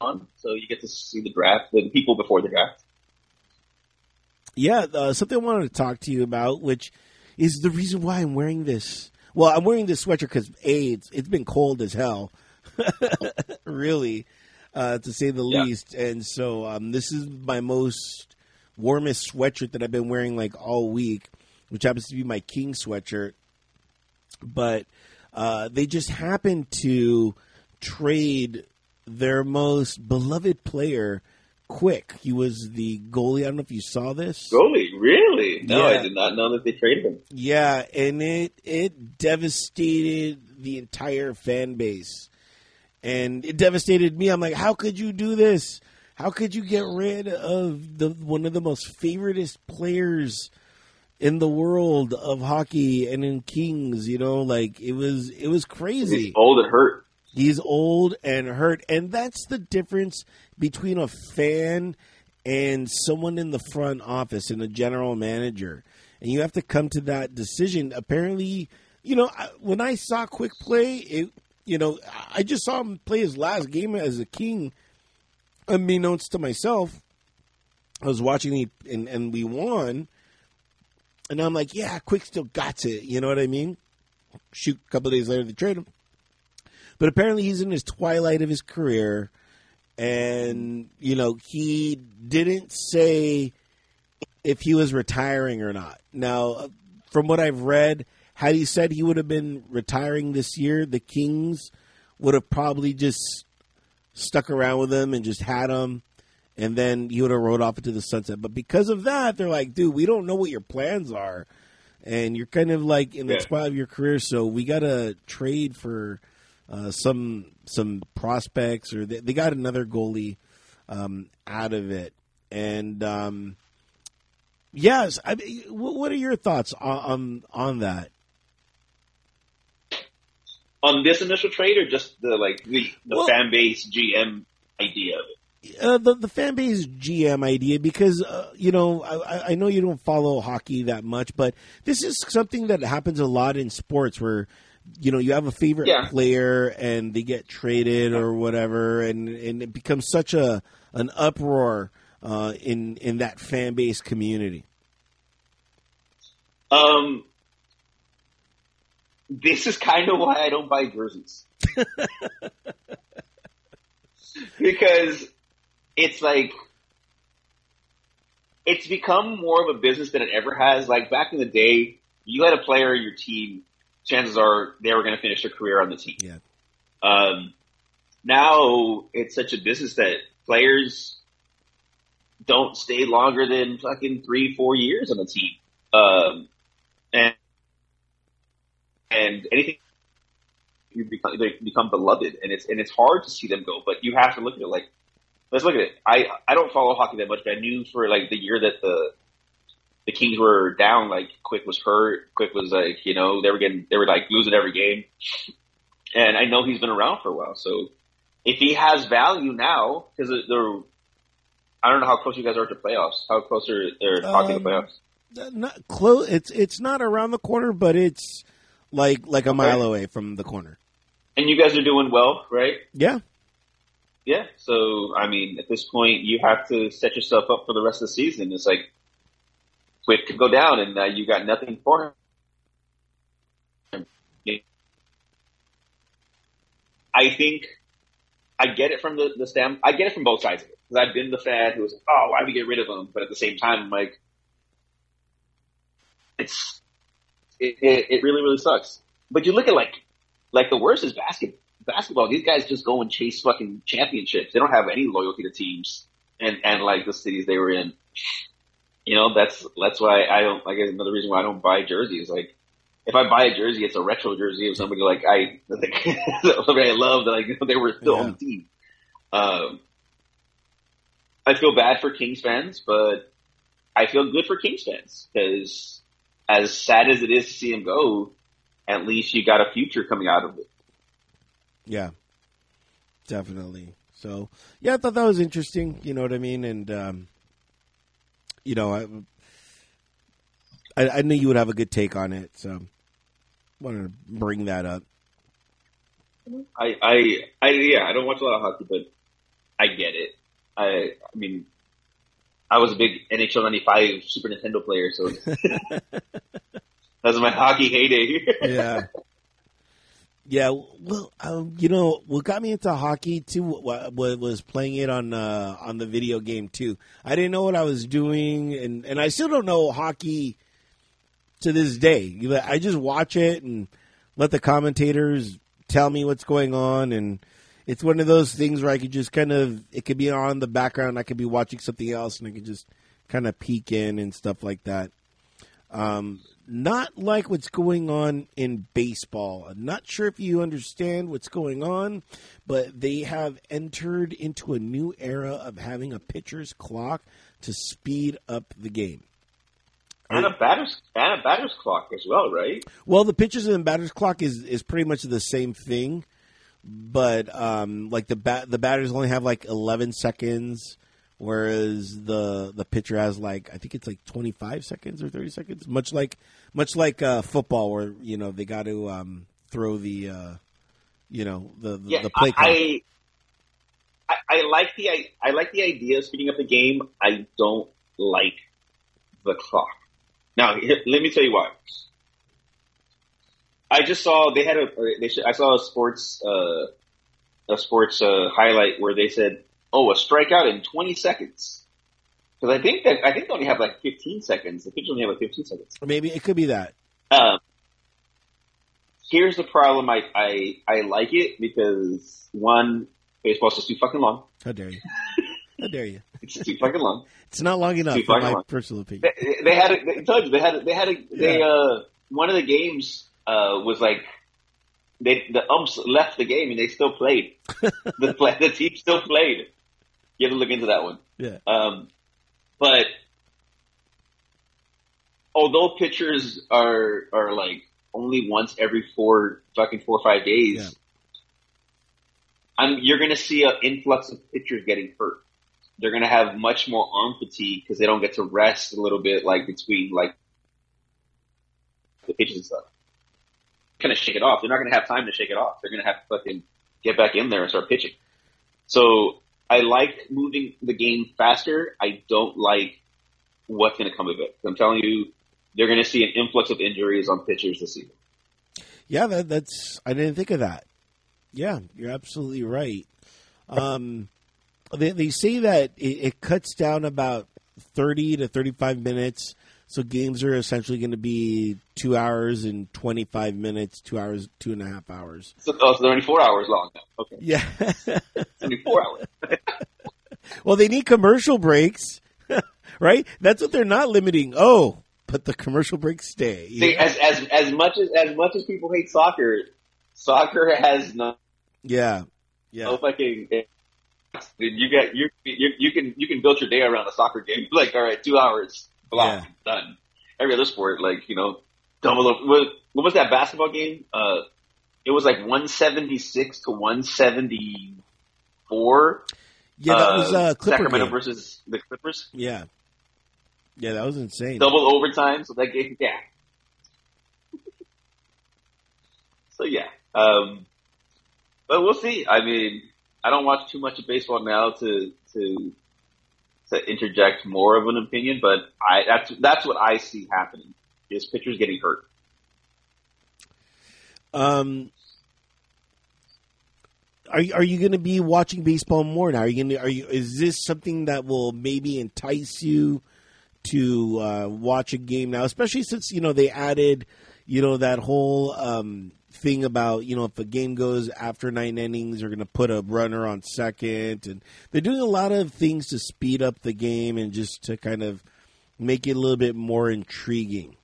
S2: on, so you get to see the draft, the people before the draft.
S1: Yeah, uh, something I wanted to talk to you about, which is the reason why I'm wearing this. Well, I'm wearing this sweater because a it's, it's been cold as hell, really, uh, to say the
S2: Yeah.
S1: least. And so um, this is my most warmest sweatshirt that I've been wearing like all week, which happens to be my King sweatshirt. But uh, they just happened to trade their most beloved player quick. He was the goalie. I don't know if you saw this.
S2: Goalie, really? No,
S1: Yeah.
S2: I did not know that they traded him.
S1: Yeah, and it it devastated the entire fan base. And it devastated me. I'm like, how could you do this? How could you get rid of the one of the most favoritist players in the world of hockey and in Kings, you know, like it was it was crazy.
S2: He's old and hurt.
S1: He's old and hurt, and that's the difference between a fan and someone in the front office and a general manager. And you have to come to that decision. Apparently, you know, I- when I saw Quick play, it, you know, I just saw him play his last game as a King. Unbeknownst to myself, I was watching the and, and we won, and I'm like, yeah, Quick still got it. You know what I mean? Shoot, a couple days later, they trade him. But apparently, he's in his twilight of his career, and you know he didn't say if he was retiring or not. Now, uh, from what I've read, had he said he would have been retiring this year, the Kings would have probably just stuck around with him and just had him, and then he would have rode off into the sunset. But because of that, they're like, dude, we don't know what your plans are, and you're kind of like in the
S2: Yeah.
S1: spot of your career, so we got to trade for uh, some some prospects, or they, they got another goalie um, out of it, and. Um, Yes, I mean, what are your thoughts on on, on that?
S2: On this initial trade, or just the like the, the
S1: Well-
S2: fan base GM idea of it?
S1: Uh, the the fan base GM idea because uh, you know I, I- know you don't follow hockey that much, but this is something that happens a lot in sports where you know you have a favorite
S2: Yeah.
S1: player and they get traded or whatever, and and it becomes such a an uproar uh, in in that fan base community.
S2: Um, this is kind of why I don't buy jerseys. because it's like, it's become more of a business than it ever has. Like back in the day, you had a player in your team, chances are they were going to finish their career on the team.
S1: Yeah.
S2: Um, now it's such a business that players don't stay longer than fucking three, four years on the team. Um, and and anything you become they become beloved, and it's and it's hard to see them go. But you have to look at it like let's look at it. I I don't follow hockey that much, but I knew for like the year that the the Kings were down, like Quick was hurt. Quick was like you know they were getting they were like losing every game, and I know he's been around for a while. So if he has value now, because they're I don't know how close you guys are to playoffs. How close are they're
S1: Um,
S2: to playoffs?
S1: Uh, Not close. It's it's not around the corner, but it's like like a mile away from the corner.
S2: And you guys are doing well, right?
S1: Yeah.
S2: Yeah. So, I mean, at this point, you have to set yourself up for the rest of the season. It's like, Quick could go down and uh, you got nothing for him. I think I get it from the, the stem. I get it from both sides of it. Because I've been the fan who was like, oh, why do we get rid of him? But at the same time, I'm like, it's, it, it, it really, really sucks. But you look at like, like the worst is basketball. Basketball, these guys just go and chase fucking championships. They don't have any loyalty to teams and, and like the cities they were in. You know, that's, that's why I don't, I guess another reason why I don't buy jerseys. Like, if I buy a jersey, it's a retro jersey of somebody like I, like, somebody I love that like they were still on the team. Um, I feel bad for Kings fans, but I feel good for Kings fans because as sad as it is to see him go, at least you got a future coming out of it.
S1: Yeah, definitely. So yeah, I thought that was interesting. You know what I mean? And um, you know, I, I I knew you would have a good take on it, so wanted to bring that up.
S2: I, I, I, yeah, I don't watch a lot of hockey, but I get it. I, I mean, I was a big NHL '95 Super Nintendo player, so that was my hockey heyday.
S1: yeah. Yeah, well, um, you know, what got me into hockey too wa- wa- was playing it on uh, on the video game too. I didn't know what I was doing, and, and I still don't know hockey to this day. I just watch it and let the commentators tell me what's going on, and it's one of those things where I could just kind of it could be on the background. I could be watching something else, and I could just kind of peek in and stuff like that. Um, not like what's going on in baseball. I'm not sure if you understand what's going on, but they have entered into a new era of having a pitcher's clock to speed up the game.
S2: and a batter's and a batter's clock as well, right?
S1: Well, the pitchers and batters clock is is pretty much the same thing, but um, like the bat the batters only have like 11 seconds, whereas the the pitcher has like I think it's like 25 seconds or 30 seconds, much like much like uh, football, where you know they got to um, throw the uh, you know the the,
S2: Yeah,
S1: the play clock.
S2: I, I I like the I, I like the idea of speeding up the game. I don't like the clock. Now, let me tell you why. I just saw they had a they I saw a sports uh, a sports uh, highlight where they said, "Oh, a strikeout in 20 seconds." Because I think that I think they only have like 15 seconds. The pitcher only have like 15 seconds.
S1: Maybe it could be that.
S2: Um, here's the problem. I, I, I like it because one, Baseball's just too fucking long.
S1: How dare you? How dare you?
S2: It's too fucking long.
S1: It's not long enough, in my
S2: long.
S1: personal opinion.
S2: They, they had, a, they, told you, they had, a, they had, a, they uh, one of the games uh was like, they the umps left the game and they still played. the play, the team still played. You have to look into that one.
S1: Yeah.
S2: Um, but although pitchers are are like only once every four fucking four or five days,
S1: Yeah.
S2: I'm you're gonna see an influx of pitchers getting hurt. They're gonna have much more arm fatigue because they don't get to rest a little bit, like between like the pitches and stuff. Kind of shake it off. They're not gonna have time to shake it off. They're gonna have to fucking get back in there and start pitching. So I like moving the game faster. I don't like what's going to come of it. I'm telling you, they're going to see an influx of injuries on pitchers this season.
S1: Yeah, that, that's. I didn't think of that. Yeah, you're absolutely right. Um, they, they say that it, it cuts down about thirty to thirty-five minutes. So games are essentially going to be two hours and twenty-five minutes, two hours, two and a half hours.
S2: So, oh, so they're only four hours long now. Okay,
S1: Yeah.
S2: only four hours.
S1: well, they need commercial breaks, right? That's what they're not limiting. Oh, but the commercial breaks stay.
S2: See, as as as much as as much as people hate soccer, soccer has no,
S1: Yeah. Yeah.
S2: no fucking. You get you, you you can you can build your day around a soccer game. Like, all right, two hours, block, done. Every other sport, like you know, double. What, what was that basketball game? Uh, it was like one seventy six to one seventy four.
S1: Yeah, that was uh,
S2: Sacramento
S1: game.
S2: versus the Clippers.
S1: Yeah. Yeah, that was insane.
S2: Double overtime, so that game, yeah. so yeah, um, but we'll see. I mean, I don't watch too much of baseball now to to to interject more of an opinion, but I that's that's what I see happening is pitchers getting hurt.
S1: Um, are are you going to be watching baseball more now? Are you going to? Are you? Is this something that will maybe entice you to uh, watch a game now? Especially since you know they added, you know, that whole um, thing about you know if a game goes after nine innings, they're going to put a runner on second, and they're doing a lot of things to speed up the game and just to kind of make it a little bit more intriguing.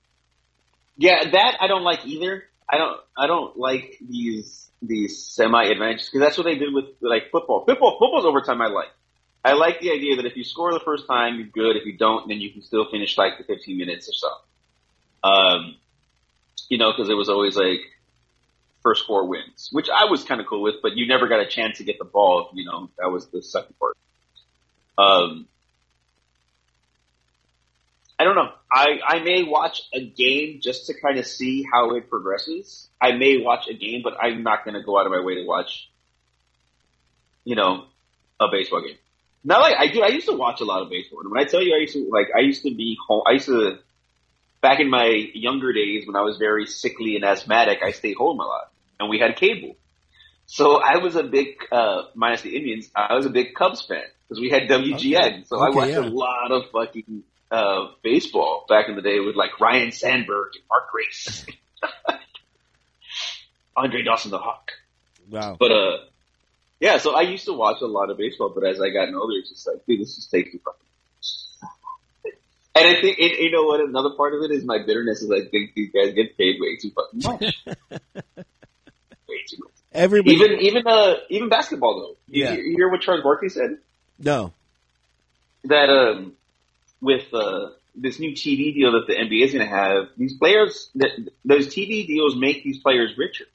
S2: Yeah, that I don't like either. I don't I don't like these these semi advantages because that's what they did with like football. Football football's overtime. I like. I like the idea that if you score the first time, you're good. If you don't, then you can still finish like the 15 minutes or so. Um, you know, because it was always like first four wins, which I was kind of cool with, but you never got a chance to get the ball. You know, that was the second part. Um, I don't know. I, I may watch a game just to kind of see how it progresses. I may watch a game, but I'm not going to go out of my way to watch, you know, a baseball game. Not like I do. I used to watch a lot of baseball. And when I tell you, I used to like, I used to be home. I used to back in my younger days when I was very sickly and asthmatic. I stayed home a lot, and we had cable. So I was a big, uh, minus the Indians, I was a big Cubs fan because we had WGN.
S1: Okay.
S2: So I watched
S1: yeah.
S2: a lot of fucking uh, baseball back in the day with like Ryne Sandberg and Mark Grace, Andre Dawson the Hawk.
S1: Wow.
S2: But uh, yeah. So I used to watch a lot of baseball, but as I got older, it's just like, dude, this just takes too fucking. And I think, and you know what? Another part of it is my bitterness is I think these guys get paid way too fucking much. too.
S1: Everybody.
S2: Even even uh even basketball though. You,
S1: Yeah.
S2: you hear what Charles Barkley said
S1: no.
S2: that um with uh this new TV deal that the NBA is going to have, these players that those TV deals make these players richer,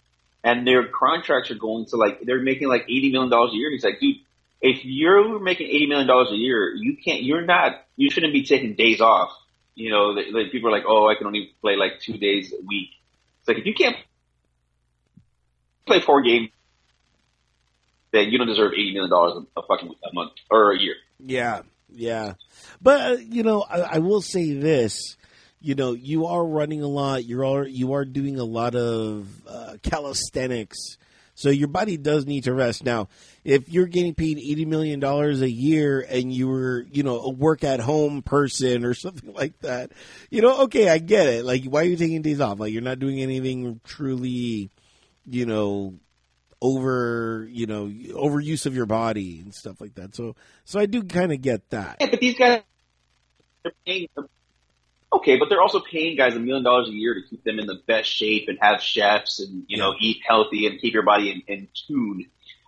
S2: and their contracts are going to like they're making like eighty million dollars a year. And He's like, dude, if you're making eighty million dollars a year, you can't, you're not, you shouldn't be taking days off. You know, like people are like, oh, I can only play like two days a week. It's like if you can't play four games, then you don't deserve eighty million dollars a fucking a month or a year.
S1: Yeah, yeah. But uh, you know, I, I will say this: you know, you are running a lot. You're all, you are doing a lot of uh, calisthenics, so your body does need to rest. Now, if you're getting paid eighty million dollars a year and you were, you know, a work at home person or something like that, you know, okay, I get it. Like, why are you taking days off? Like, you're not doing anything truly, you know, over you know overuse of your body and stuff like that. So so I do kind of get that.
S2: Yeah, but these guys are paying. Okay, but they're also paying guys a million dollars a year to keep them in the best shape and have chefs and you know eat healthy and keep your body in, in tune.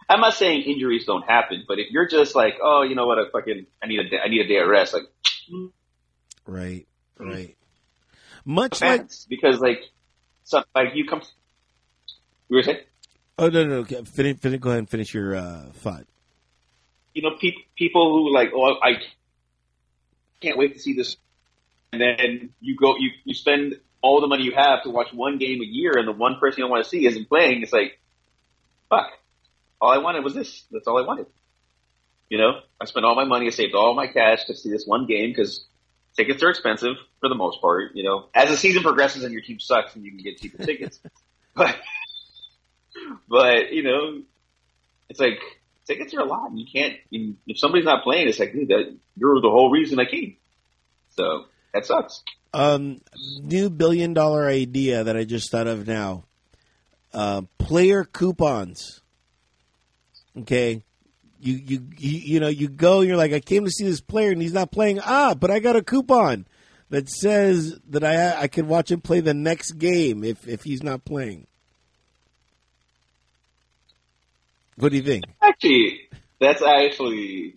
S2: I'm not saying injuries don't happen, but if you're just like, oh, you know what, I fucking, I need a, day, I need a day of rest, like,
S1: right, mm. right. Much like
S2: because like, so, like you come, you were saying?
S1: Oh no, no, no. Finish, finish, go ahead and finish your uh, thought.
S2: You know, pe- people who like, oh, I can't wait to see this, and then you go, you you spend all the money you have to watch one game a year, and the one person you don't want to see isn't playing. It's like, fuck all I wanted was this. That's all I wanted. You know, I spent all my money, I saved all my cash to see this one game because tickets are expensive for the most part. You know, as the season progresses and your team sucks, and you can get cheaper tickets. but, but you know, it's like tickets are a lot. You can't. If somebody's not playing, it's like, dude, that you're the whole reason I came. So that sucks.
S1: Um, new billion dollar idea that I just thought of now. Uh, player coupons. Okay. You, you you you know you go and you're like I came to see this player and he's not playing ah but I got a coupon that says that I I can watch him play the next game if if he's not playing. What do you think?
S2: Actually, that's actually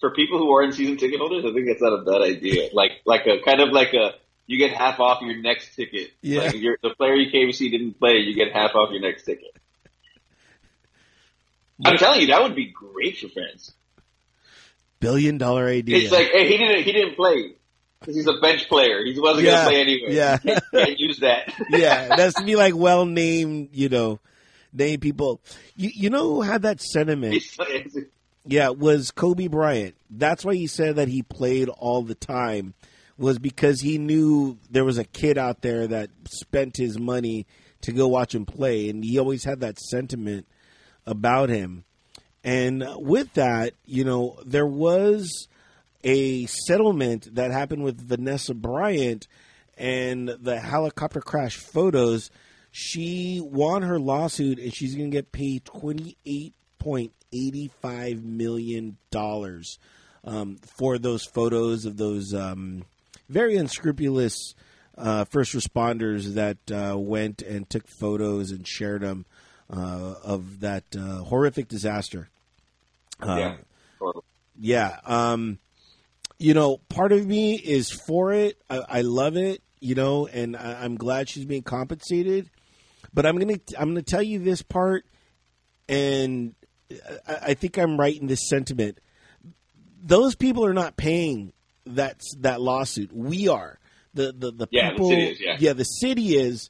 S2: for people who aren't season ticket holders. I think that's not a bad idea. Like like a kind of like a you get half off your next ticket.
S1: Yeah.
S2: Like the player you came to see didn't play, you get half off your next ticket. I'm telling you, that would be great for fans.
S1: Billion dollar idea.
S2: It's like, hey, he didn't he didn't play because he's a bench player. He wasn't
S1: Yeah,
S2: going to play anyway.
S1: yeah.
S2: can't, can't use that.
S1: yeah, that's to be like well named, you know, named people. You you know who had that sentiment? Yeah, was Kobe Bryant. That's why he said that he played all the time was because he knew there was a kid out there that spent his money to go watch him play and he always had that sentiment about him. And with that, you know, there was a settlement that happened with Vanessa Bryant and the helicopter crash photos. She won her lawsuit and she's going to get paid $28.85 million um, for those photos of those um, very unscrupulous uh, first responders that uh, went and took photos and shared them uh, of that uh, horrific disaster. Uh,
S2: yeah.
S1: yeah. Um, you know, part of me is for it. I, I love it. You know, and I, I'm glad she's being compensated. But I'm gonna I'm gonna tell you this part, and I, I think I'm right in this sentiment. Those people are not paying that that lawsuit. We are the the, the
S2: Yeah, the
S1: people.
S2: city is, yeah.
S1: the city is.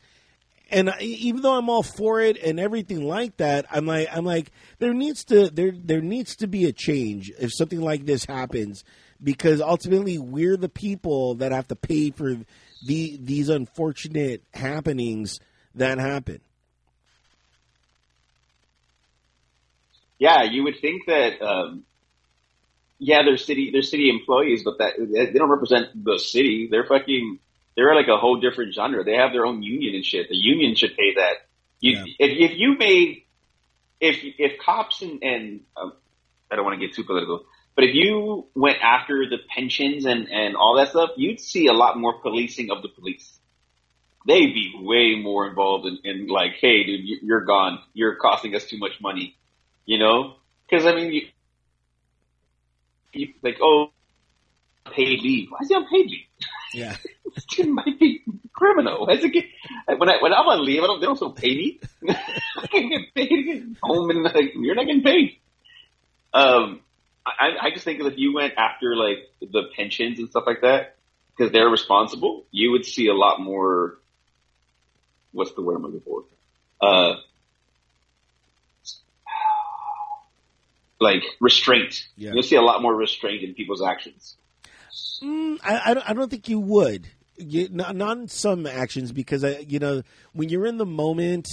S1: And I, even though I'm all for it and everything like that, I'm like I'm like there needs to there there needs to be a change if something like this happens because ultimately we're the people that have to pay for the these unfortunate happenings that happen.
S2: Yeah, you would think that. Um, yeah, they're city they're city employees, but that they don't represent the city. They're fucking they're like a whole different genre. They have their own union and shit. The union should pay that. You,
S1: Yeah.
S2: if, if you made if if cops and and um, I don't want to get too political, but if you went after the pensions and and all that stuff, you'd see a lot more policing of the police. They'd be way more involved in, in like, hey, dude, you- you're gone. You're costing us too much money. You know, because I mean, you, you like, oh, paid leave. Why is he on paid leave?
S1: Yeah.
S2: This kid might be criminal. As a kid, when I when I'm on leave, I don't they don't still pay me. I can get paid to get home and like you're not getting paid. Um, I I just think that if you went after like the pensions and stuff like that because they're responsible, you would see a lot more. What's the word I'm looking for? Uh, like restraint.
S1: Yeah.
S2: You'll see a lot more restraint in people's actions.
S1: Mm, I, I, don't, I don't think you would. You, not, not in some actions because I, you know, when you're in the moment,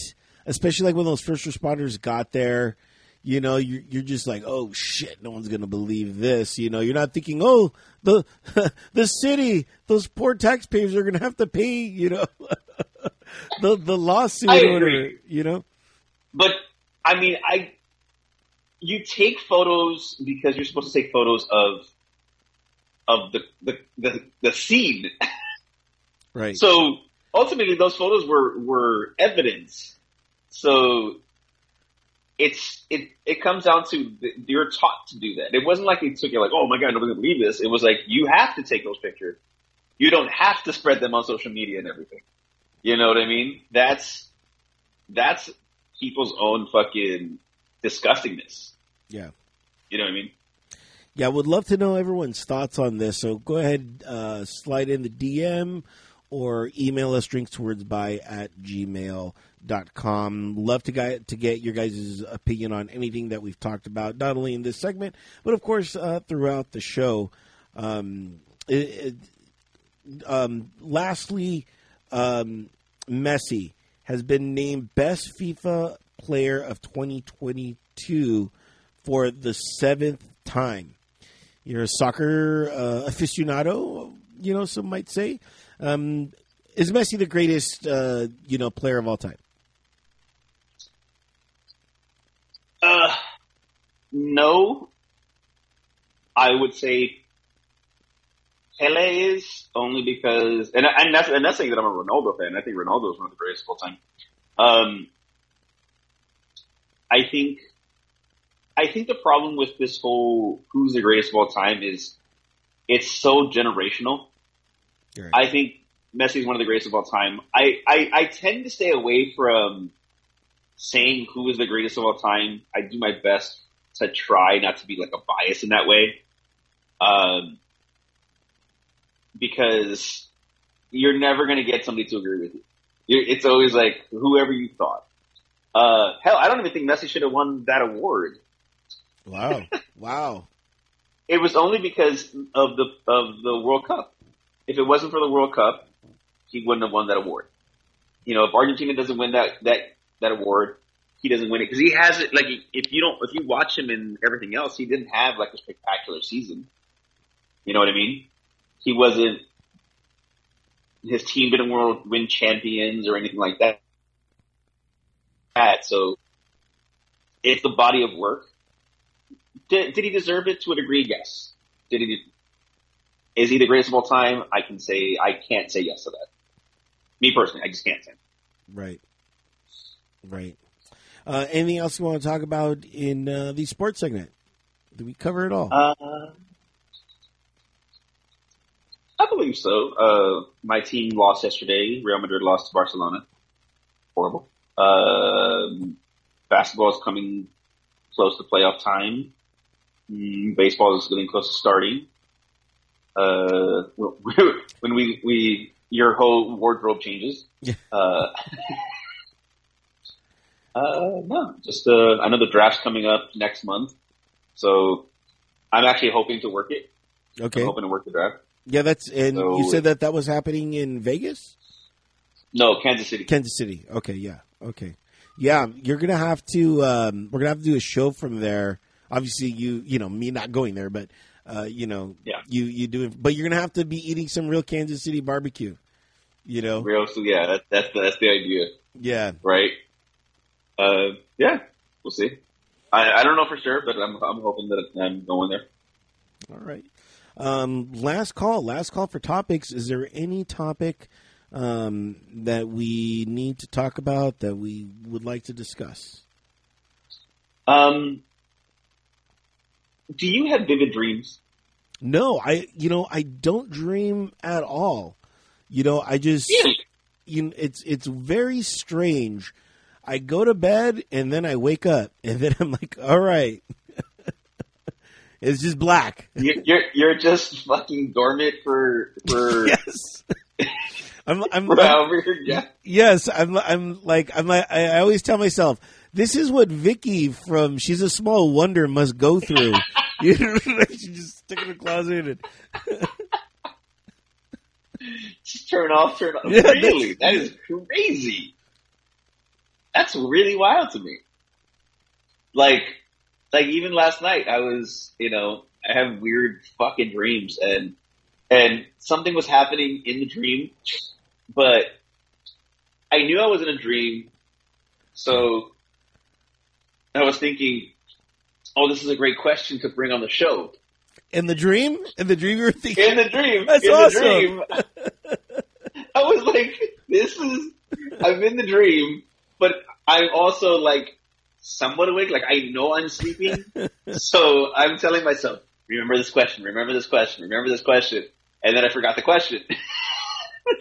S1: especially like when those first responders got there, you know, you're, you're just like, oh shit, no one's gonna believe this. You know, you're not thinking, oh, the the city, those poor taxpayers are gonna have to pay. You know, the the lawsuit order. You know,
S2: but I mean, I you take photos because you're supposed to take photos of of the the the, the scene.
S1: Right.
S2: So ultimately, those photos were were evidence. So it's it it comes down to the, you're taught to do that. It wasn't like they took it like, oh my god, nobody's gonna believe this. It was like you have to take those pictures. You don't have to spread them on social media and everything. You know what I mean? That's that's people's own fucking disgustingness.
S1: Yeah.
S2: You know what I mean?
S1: Yeah, I would love to know everyone's thoughts on this. So go ahead, uh, slide in the DM or email us drinkswordsby at gmail.com. Love to, get to get your guys' opinion on anything that we've talked about, not only in this segment, but of course uh, throughout the show. Um, it, it, um, lastly, um, Messi has been named best FIFA player of 2022 for the seventh time. You're a soccer uh, aficionado, you know, some might say. Um, is Messi the greatest, uh, you know, player of all time?
S2: Uh, no. I would say Pele is only because, and and that's and that's saying that I'm a Ronaldo fan. I think Ronaldo is one of the greatest of all time. Um, I think, I think the problem with this whole who's the greatest of all time is it's so generational.
S1: Right.
S2: I think Messi is one of the greatest of all time. I, I, I tend to stay away from saying who is the greatest of all time. I do my best to try not to be like a bias in that way. Um, because you're never going to get somebody to agree with you. You're, it's always like whoever you thought. Uh, hell, I don't even think Messi should have won that award.
S1: Wow. wow.
S2: It was only because of the of the World Cup. If it wasn't for the World Cup, he wouldn't have won that award. You know, if Argentina doesn't win that that that award, he doesn't win it because he has it. Like if you don't, if you watch him in everything else, he didn't have like a spectacular season. You know what I mean? He wasn't. His team didn't win champions or anything like that. So it's the body of work. Did, did he deserve it to a degree? Yes. Did he? Is he the greatest of all time? I can say I can't say yes to that. Me personally, I just can't say.
S1: Right. Right. Uh, anything else you want to talk about in uh, the sports segment? Did we cover it all?
S2: Uh, I believe so. Uh, my team lost yesterday. Real Madrid lost to Barcelona. Horrible. Um, basketball is coming close to playoff time. Mm, baseball is getting close to starting. Uh, when we, we, your whole wardrobe changes.
S1: Yeah.
S2: Uh, uh, no, just, uh, I know the draft's coming up next month. So I'm actually hoping to work it.
S1: okay.
S2: I'm hoping to work the draft.
S1: Yeah, that's and
S2: So-
S1: you said that that was happening in Vegas,
S2: No, Kansas City.
S1: Kansas City. Okay, yeah, okay, yeah. You're gonna have to. Um, we're gonna have to do a show from there. Obviously, you you know me not going there, but uh, you know,
S2: Yeah.
S1: you you do. It but you're gonna have to be eating some real Kansas City barbecue. You know,
S2: Real, so yeah, that, that's the, that's the idea,
S1: yeah.
S2: right? Uh, yeah, we'll see. I, I don't know for sure, but I'm I'm hoping that I'm going there.
S1: All right. Um, last call. Last call for topics. Is there any topic um, that we need to talk about that we would like to discuss?
S2: Um, do you have vivid dreams?
S1: No, I. You know, I don't dream at all. You know, I just. You. It's it's very strange. I go to bed and then I wake up and then I'm like, all right. It's just black.
S2: You're, you're you're just fucking dormant for for
S1: Yes. I'm. I'm.
S2: Yeah,
S1: Yes, I'm. I'm like. I'm. Like, I, I always tell myself this is what Vicky from She's a Small Wonder must go through. you just stick in the closet and
S2: just turn off, turn off.
S1: Yeah,
S2: really, that is crazy. That's really wild to me. Like, like even last night, I was, you know, I have weird fucking dreams, and and something was happening in the dream, but I knew I was in a dream, so I was thinking, oh, this is a great question to bring on the show.
S1: In the dream, in the dream, you were thinking.
S2: In the dream,
S1: That's
S2: in
S1: awesome.
S2: the dream, I was like, this is. I'm in the dream, but I'm also like somewhat awake. Like I know I'm sleeping, so I'm telling myself, remember this question, remember this question, remember this question, and then I forgot the question.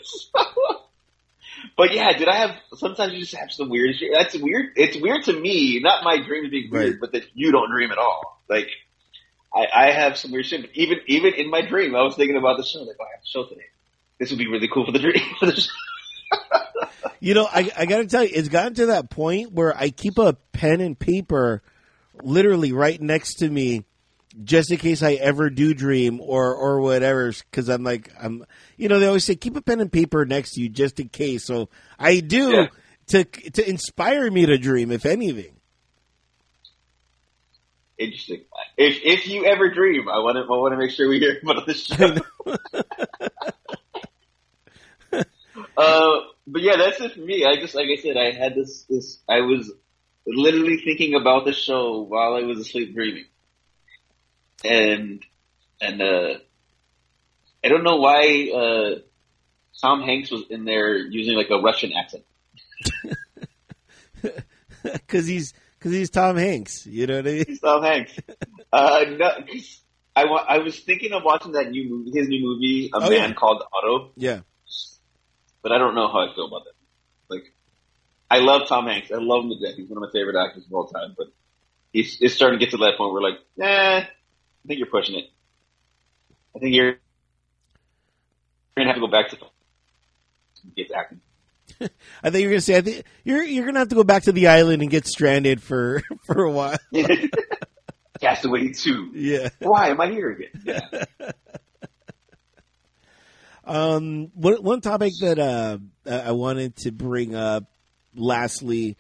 S2: So- but yeah, did I have? Sometimes you just have some weird shit. That's weird. It's weird to me, not my dreams being weird,
S1: Right.
S2: but that you don't dream at all. Like I, I have some weird shit. But even even in my dream, I was thinking about the show. Like, oh, I have a show today. This would be really cool for the dream. For the show.
S1: You know, I, I got to tell you, it's gotten to that point where I keep a pen and paper literally right next to me just in case I ever do dream or, or whatever. Cause I'm like, I'm, you know, they always say keep a pen and paper next to you just in case. So I do
S2: Yeah.
S1: to, to inspire me to dream, if anything.
S2: Interesting. If if you ever dream, I want to I want to make sure we hear about this show. uh, but yeah, that's it for me. I just like I said, I had this this I was literally thinking about the show while I was asleep dreaming, and and uh, I don't know why uh, Tom Hanks was in there using like a Russian accent.
S1: Cause he's, cause he's Tom Hanks. You know what I mean?
S2: Tom Hanks. Uh, no, 'cause I wa- I was thinking of watching that new movie, his new movie, A
S1: Oh,
S2: Man
S1: yeah.
S2: Called Otto,
S1: Yeah.
S2: But I don't know how I feel about that. Like, I love Tom Hanks. I love him to death. He's one of my favorite actors of all time. But he's it's starting to get to that point where like, nah, I think you're pushing it. I think you're, you're gonna have to go back to get to acting.
S1: I think you're gonna say I think you're you're gonna have to go back to the island and get stranded for for a while.
S2: Castaway two.
S1: Yeah.
S2: Why am I here again? Yeah.
S1: Um, one one topic that uh I wanted to bring up, lastly,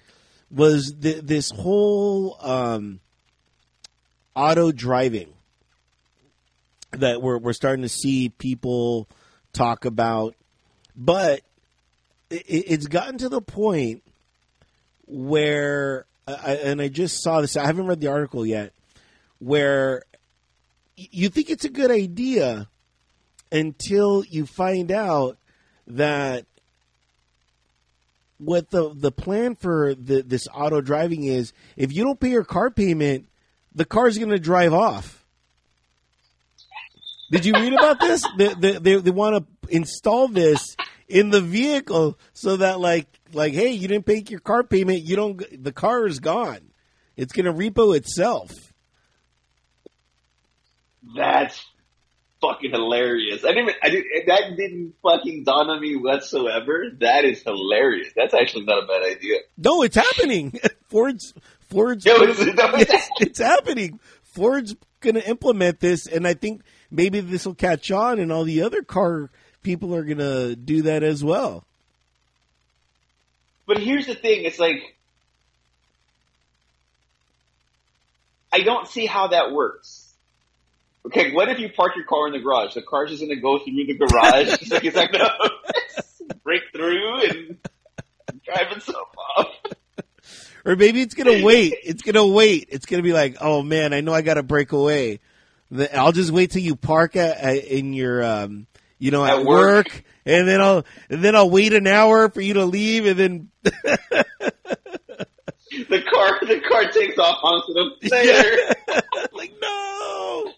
S1: was th- this whole um auto driving that we're we're starting to see people talk about, but it, it's gotten to the point where, I, and I just saw this. I haven't read the article yet, where you think it's a good idea until you find out that what the the plan for the, this auto driving is if you don't pay your car payment, the car's going to drive off. Did you read about this? They, they, they, they want to install this in the vehicle so that like like hey, you didn't pay your car payment, you don't the car is gone. It's going to repo itself.
S2: That's fucking hilarious. I didn't. Even, I didn't, That didn't fucking dawn on me whatsoever. That is hilarious. That's actually not a bad idea.
S1: No, it's happening. Ford's Ford's
S2: Yo, is it-
S1: Yes, it's happening. Ford's going to implement this, and I think maybe this will catch on, and all the other car people are going to do that as well.
S2: But here's the thing. It's like I don't see how that works. Okay, what if you park your car in the garage? The car's just going to go through the garage. it's like it's like no, break through and drive itself off.
S1: Or maybe it's going to wait. It's going to wait. It's going to be like, oh man, I know I got to break away. The- I'll just wait till you park at, at, in your, um, you know, at,
S2: At
S1: work.
S2: work.
S1: and then I'll and then I'll wait an hour for you to leave, and then
S2: The car, the car takes off onto the
S1: like no.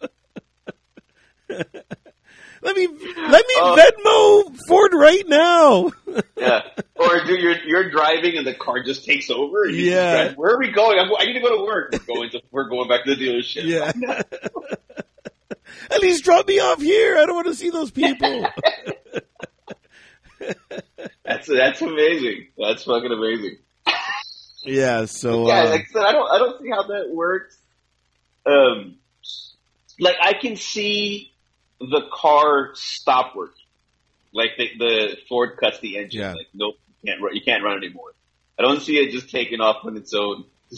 S1: Let me let me
S2: Oh.
S1: Venmo Ford right now.
S2: Yeah. Or do you're you're driving and the car just takes over?
S1: Yeah.
S2: Where are we going? I'm, I need to go to work. We're going to we're going back to the dealership.
S1: Yeah. At least drop me off here. I don't want to see those people.
S2: That's that's amazing. That's fucking amazing.
S1: yeah. So
S2: yeah,
S1: uh,
S2: like I said, I don't I don't see how that works. Um, like I can see the car stop working. Like the, the Ford cuts the engine.
S1: Yeah.
S2: Like nope, you can't run. You can't run anymore. I don't see it just taking off on its own.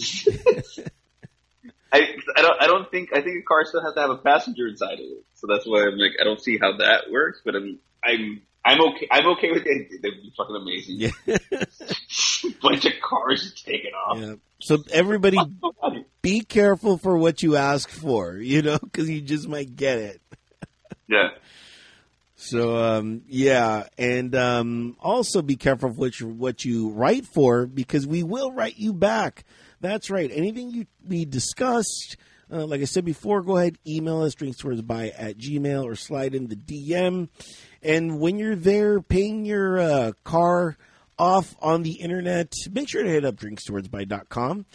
S2: I I don't I don't think I think a car still has to have a passenger inside of it. So that's why I'm like I don't see how that works. But I'm I'm I'm okay I'm okay with it. That'd be fucking amazing.
S1: yeah.
S2: Bunch of cars taking off.
S1: yeah. So everybody be careful for what you ask for, you know, because you just might get it.
S2: Yeah.
S1: So um, yeah, and um, also be careful of you, what you write for because we will write you back. That's right. Anything you we discussed, uh, like I said before, go ahead email us drinkstowardsby at gmail or slide in the DM. And when you're there paying your uh, car off on the internet, make sure to hit up drinkstowardsby.com.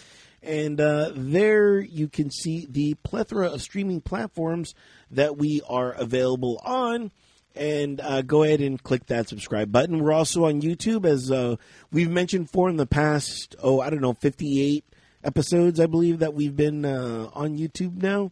S1: And uh, there you can see the plethora of streaming platforms that we are available on and uh, go ahead and click that subscribe button. We're also on YouTube, as uh, we've mentioned for in the past. Oh, I don't know, fifty-eight episodes, I believe that we've been uh, on YouTube now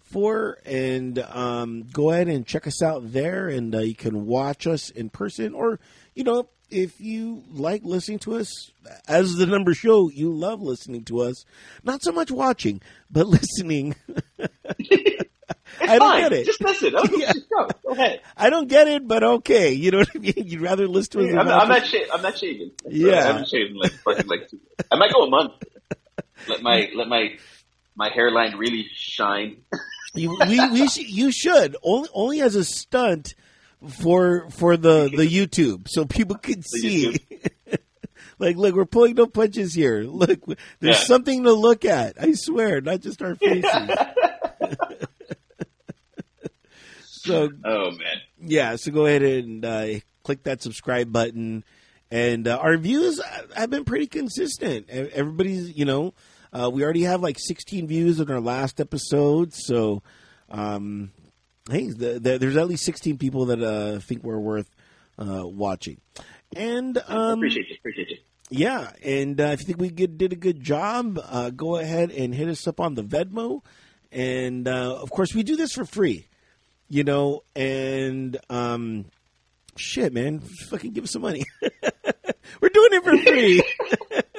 S1: for. And um, go ahead and check us out there, and uh, you can watch us in person, or you know, if you like listening to us, as the numbers show, you love listening to us. Not so much watching, but listening. I don't
S2: fine.
S1: get it.
S2: Just listen. Okay,
S1: Yeah.
S2: just go. Go ahead.
S1: I don't get it, but okay. You know what I mean? You'd rather listen to us.
S2: I'm, I'm not shaving. I'm not shaving.
S1: Yeah.
S2: I haven't shaved in like fucking like. Two. I might go a month. Let my let my my hairline really shine.
S1: You, we, we sh- you should only only as a stunt for for the the YouTube, so people can see. like, look, we're pulling no punches here. Look, there's
S2: Yeah.
S1: something to look at. I swear, not just our faces. so
S2: Oh man.
S1: yeah, so go ahead and uh, click that subscribe button. And uh, our views have been pretty consistent. Everybody's, you know, uh, we already have like 16 views on our last episode. So, um, hey, the, the, there's at least 16 people that uh, think we're worth uh, watching. And um,
S2: appreciate you. Appreciate you.
S1: yeah, and uh, if you think we good, did a good job, uh, go ahead and hit us up on the Venmo. And uh, of course, we do this for free, you know. And um, shit, man, fucking give us some money. We're doing it for free.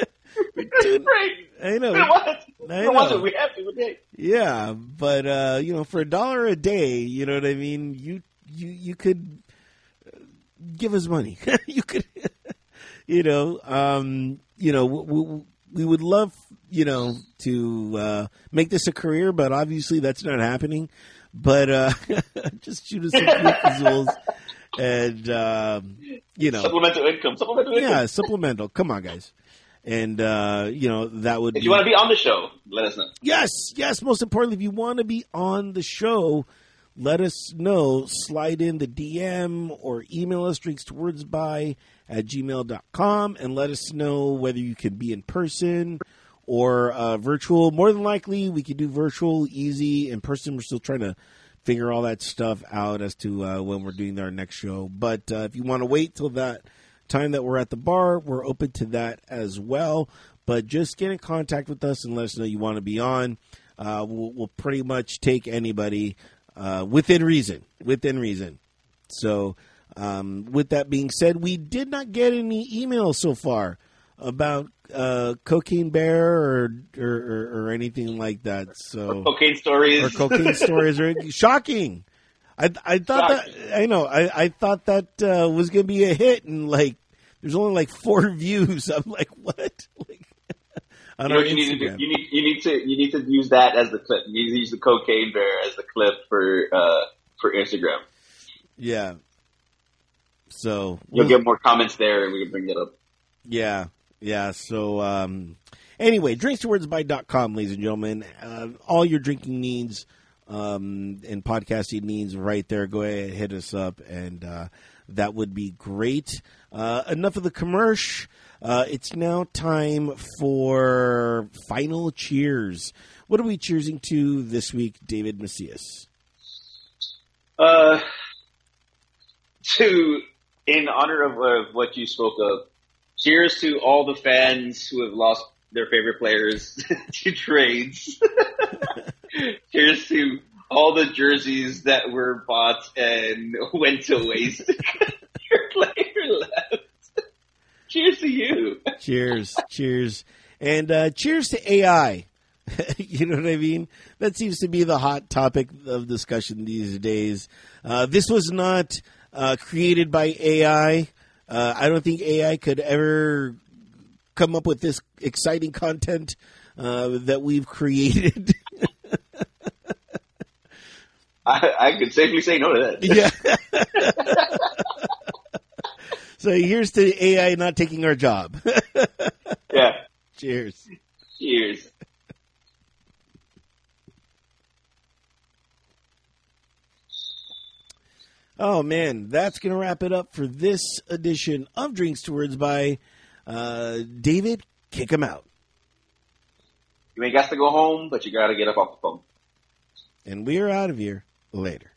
S1: We're
S2: Great.
S1: I know.
S2: We don't want it. We
S1: I know.
S2: We have to. Okay.
S1: Yeah, but uh, you know, for a dollar a day, you know what I mean. You you you could give us money. you could, you know, um, you know, we, we, we would love, you know, to uh, make this a career, but obviously that's not happening. But uh, just shoot us some visuals, and um, you know,
S2: Supplemental income. Supplemental income.
S1: yeah, supplemental. Come on, guys, and uh, you know that would.
S2: If
S1: be,
S2: you want to be on the show, let us know.
S1: Yes, yes. Most importantly, if you want to be on the show, let us know. Slide in the DM or email us drinkstowardsby at gmail.com and let us know whether you can be in person or uh, virtual. More than likely, we could do virtual, easy. In person, we're still trying to figure all that stuff out as to uh, when we're doing our next show. But uh, if you want to wait till that time that we're at the bar, we're open to that as well. But just get in contact with us and let us know you want to be on. Uh, we'll, we'll pretty much take anybody uh, within reason. Within reason. So, um, with that being said, we did not get any emails so far about uh, Cocaine Bear or, or, or, or anything like that. So
S2: Cocaine stories.
S1: or cocaine stories are shocking. I I thought
S2: Shocking.
S1: that I know I, I thought that uh, was gonna be a hit and like there's only like four views. I'm like what? Like, on
S2: You know you need to do? You need you need to you need to use that as the clip. You need to use the cocaine bear as the clip for uh for Instagram.
S1: Yeah. So
S2: You'll get more comments there, and we can bring it up.
S1: Yeah, yeah. So um, anyway, drinkstowardsby.com, ladies and gentlemen. Uh, all your drinking needs um, and podcasting means right there. Go ahead, hit us up, and uh, that would be great. Uh, enough of the commercial. Uh, it's now time for final cheers. What are we cheersing to this week, David Macias?
S2: Uh, to in honor of uh, what you spoke of, cheers to all the fans who have lost their favorite players to trades. cheers to all the jerseys that were bought and went to waste. Your player left. Cheers to you.
S1: cheers, cheers, and uh, cheers to AI. you know what I mean? That seems to be the hot topic of discussion these days. Uh, this was not uh, created by AI. Uh, I don't think AI could ever come up with this exciting content uh, that we've created.
S2: I, I could safely say no to that.
S1: yeah. so here's to AI not taking our job.
S2: Yeah.
S1: Cheers.
S2: Cheers.
S1: Oh man, that's gonna wrap it up for this edition of Drinks to Words by uh, David. Kick him out,
S2: You ain't got to go home, but you got to get up off the phone.
S1: and we're out of here later.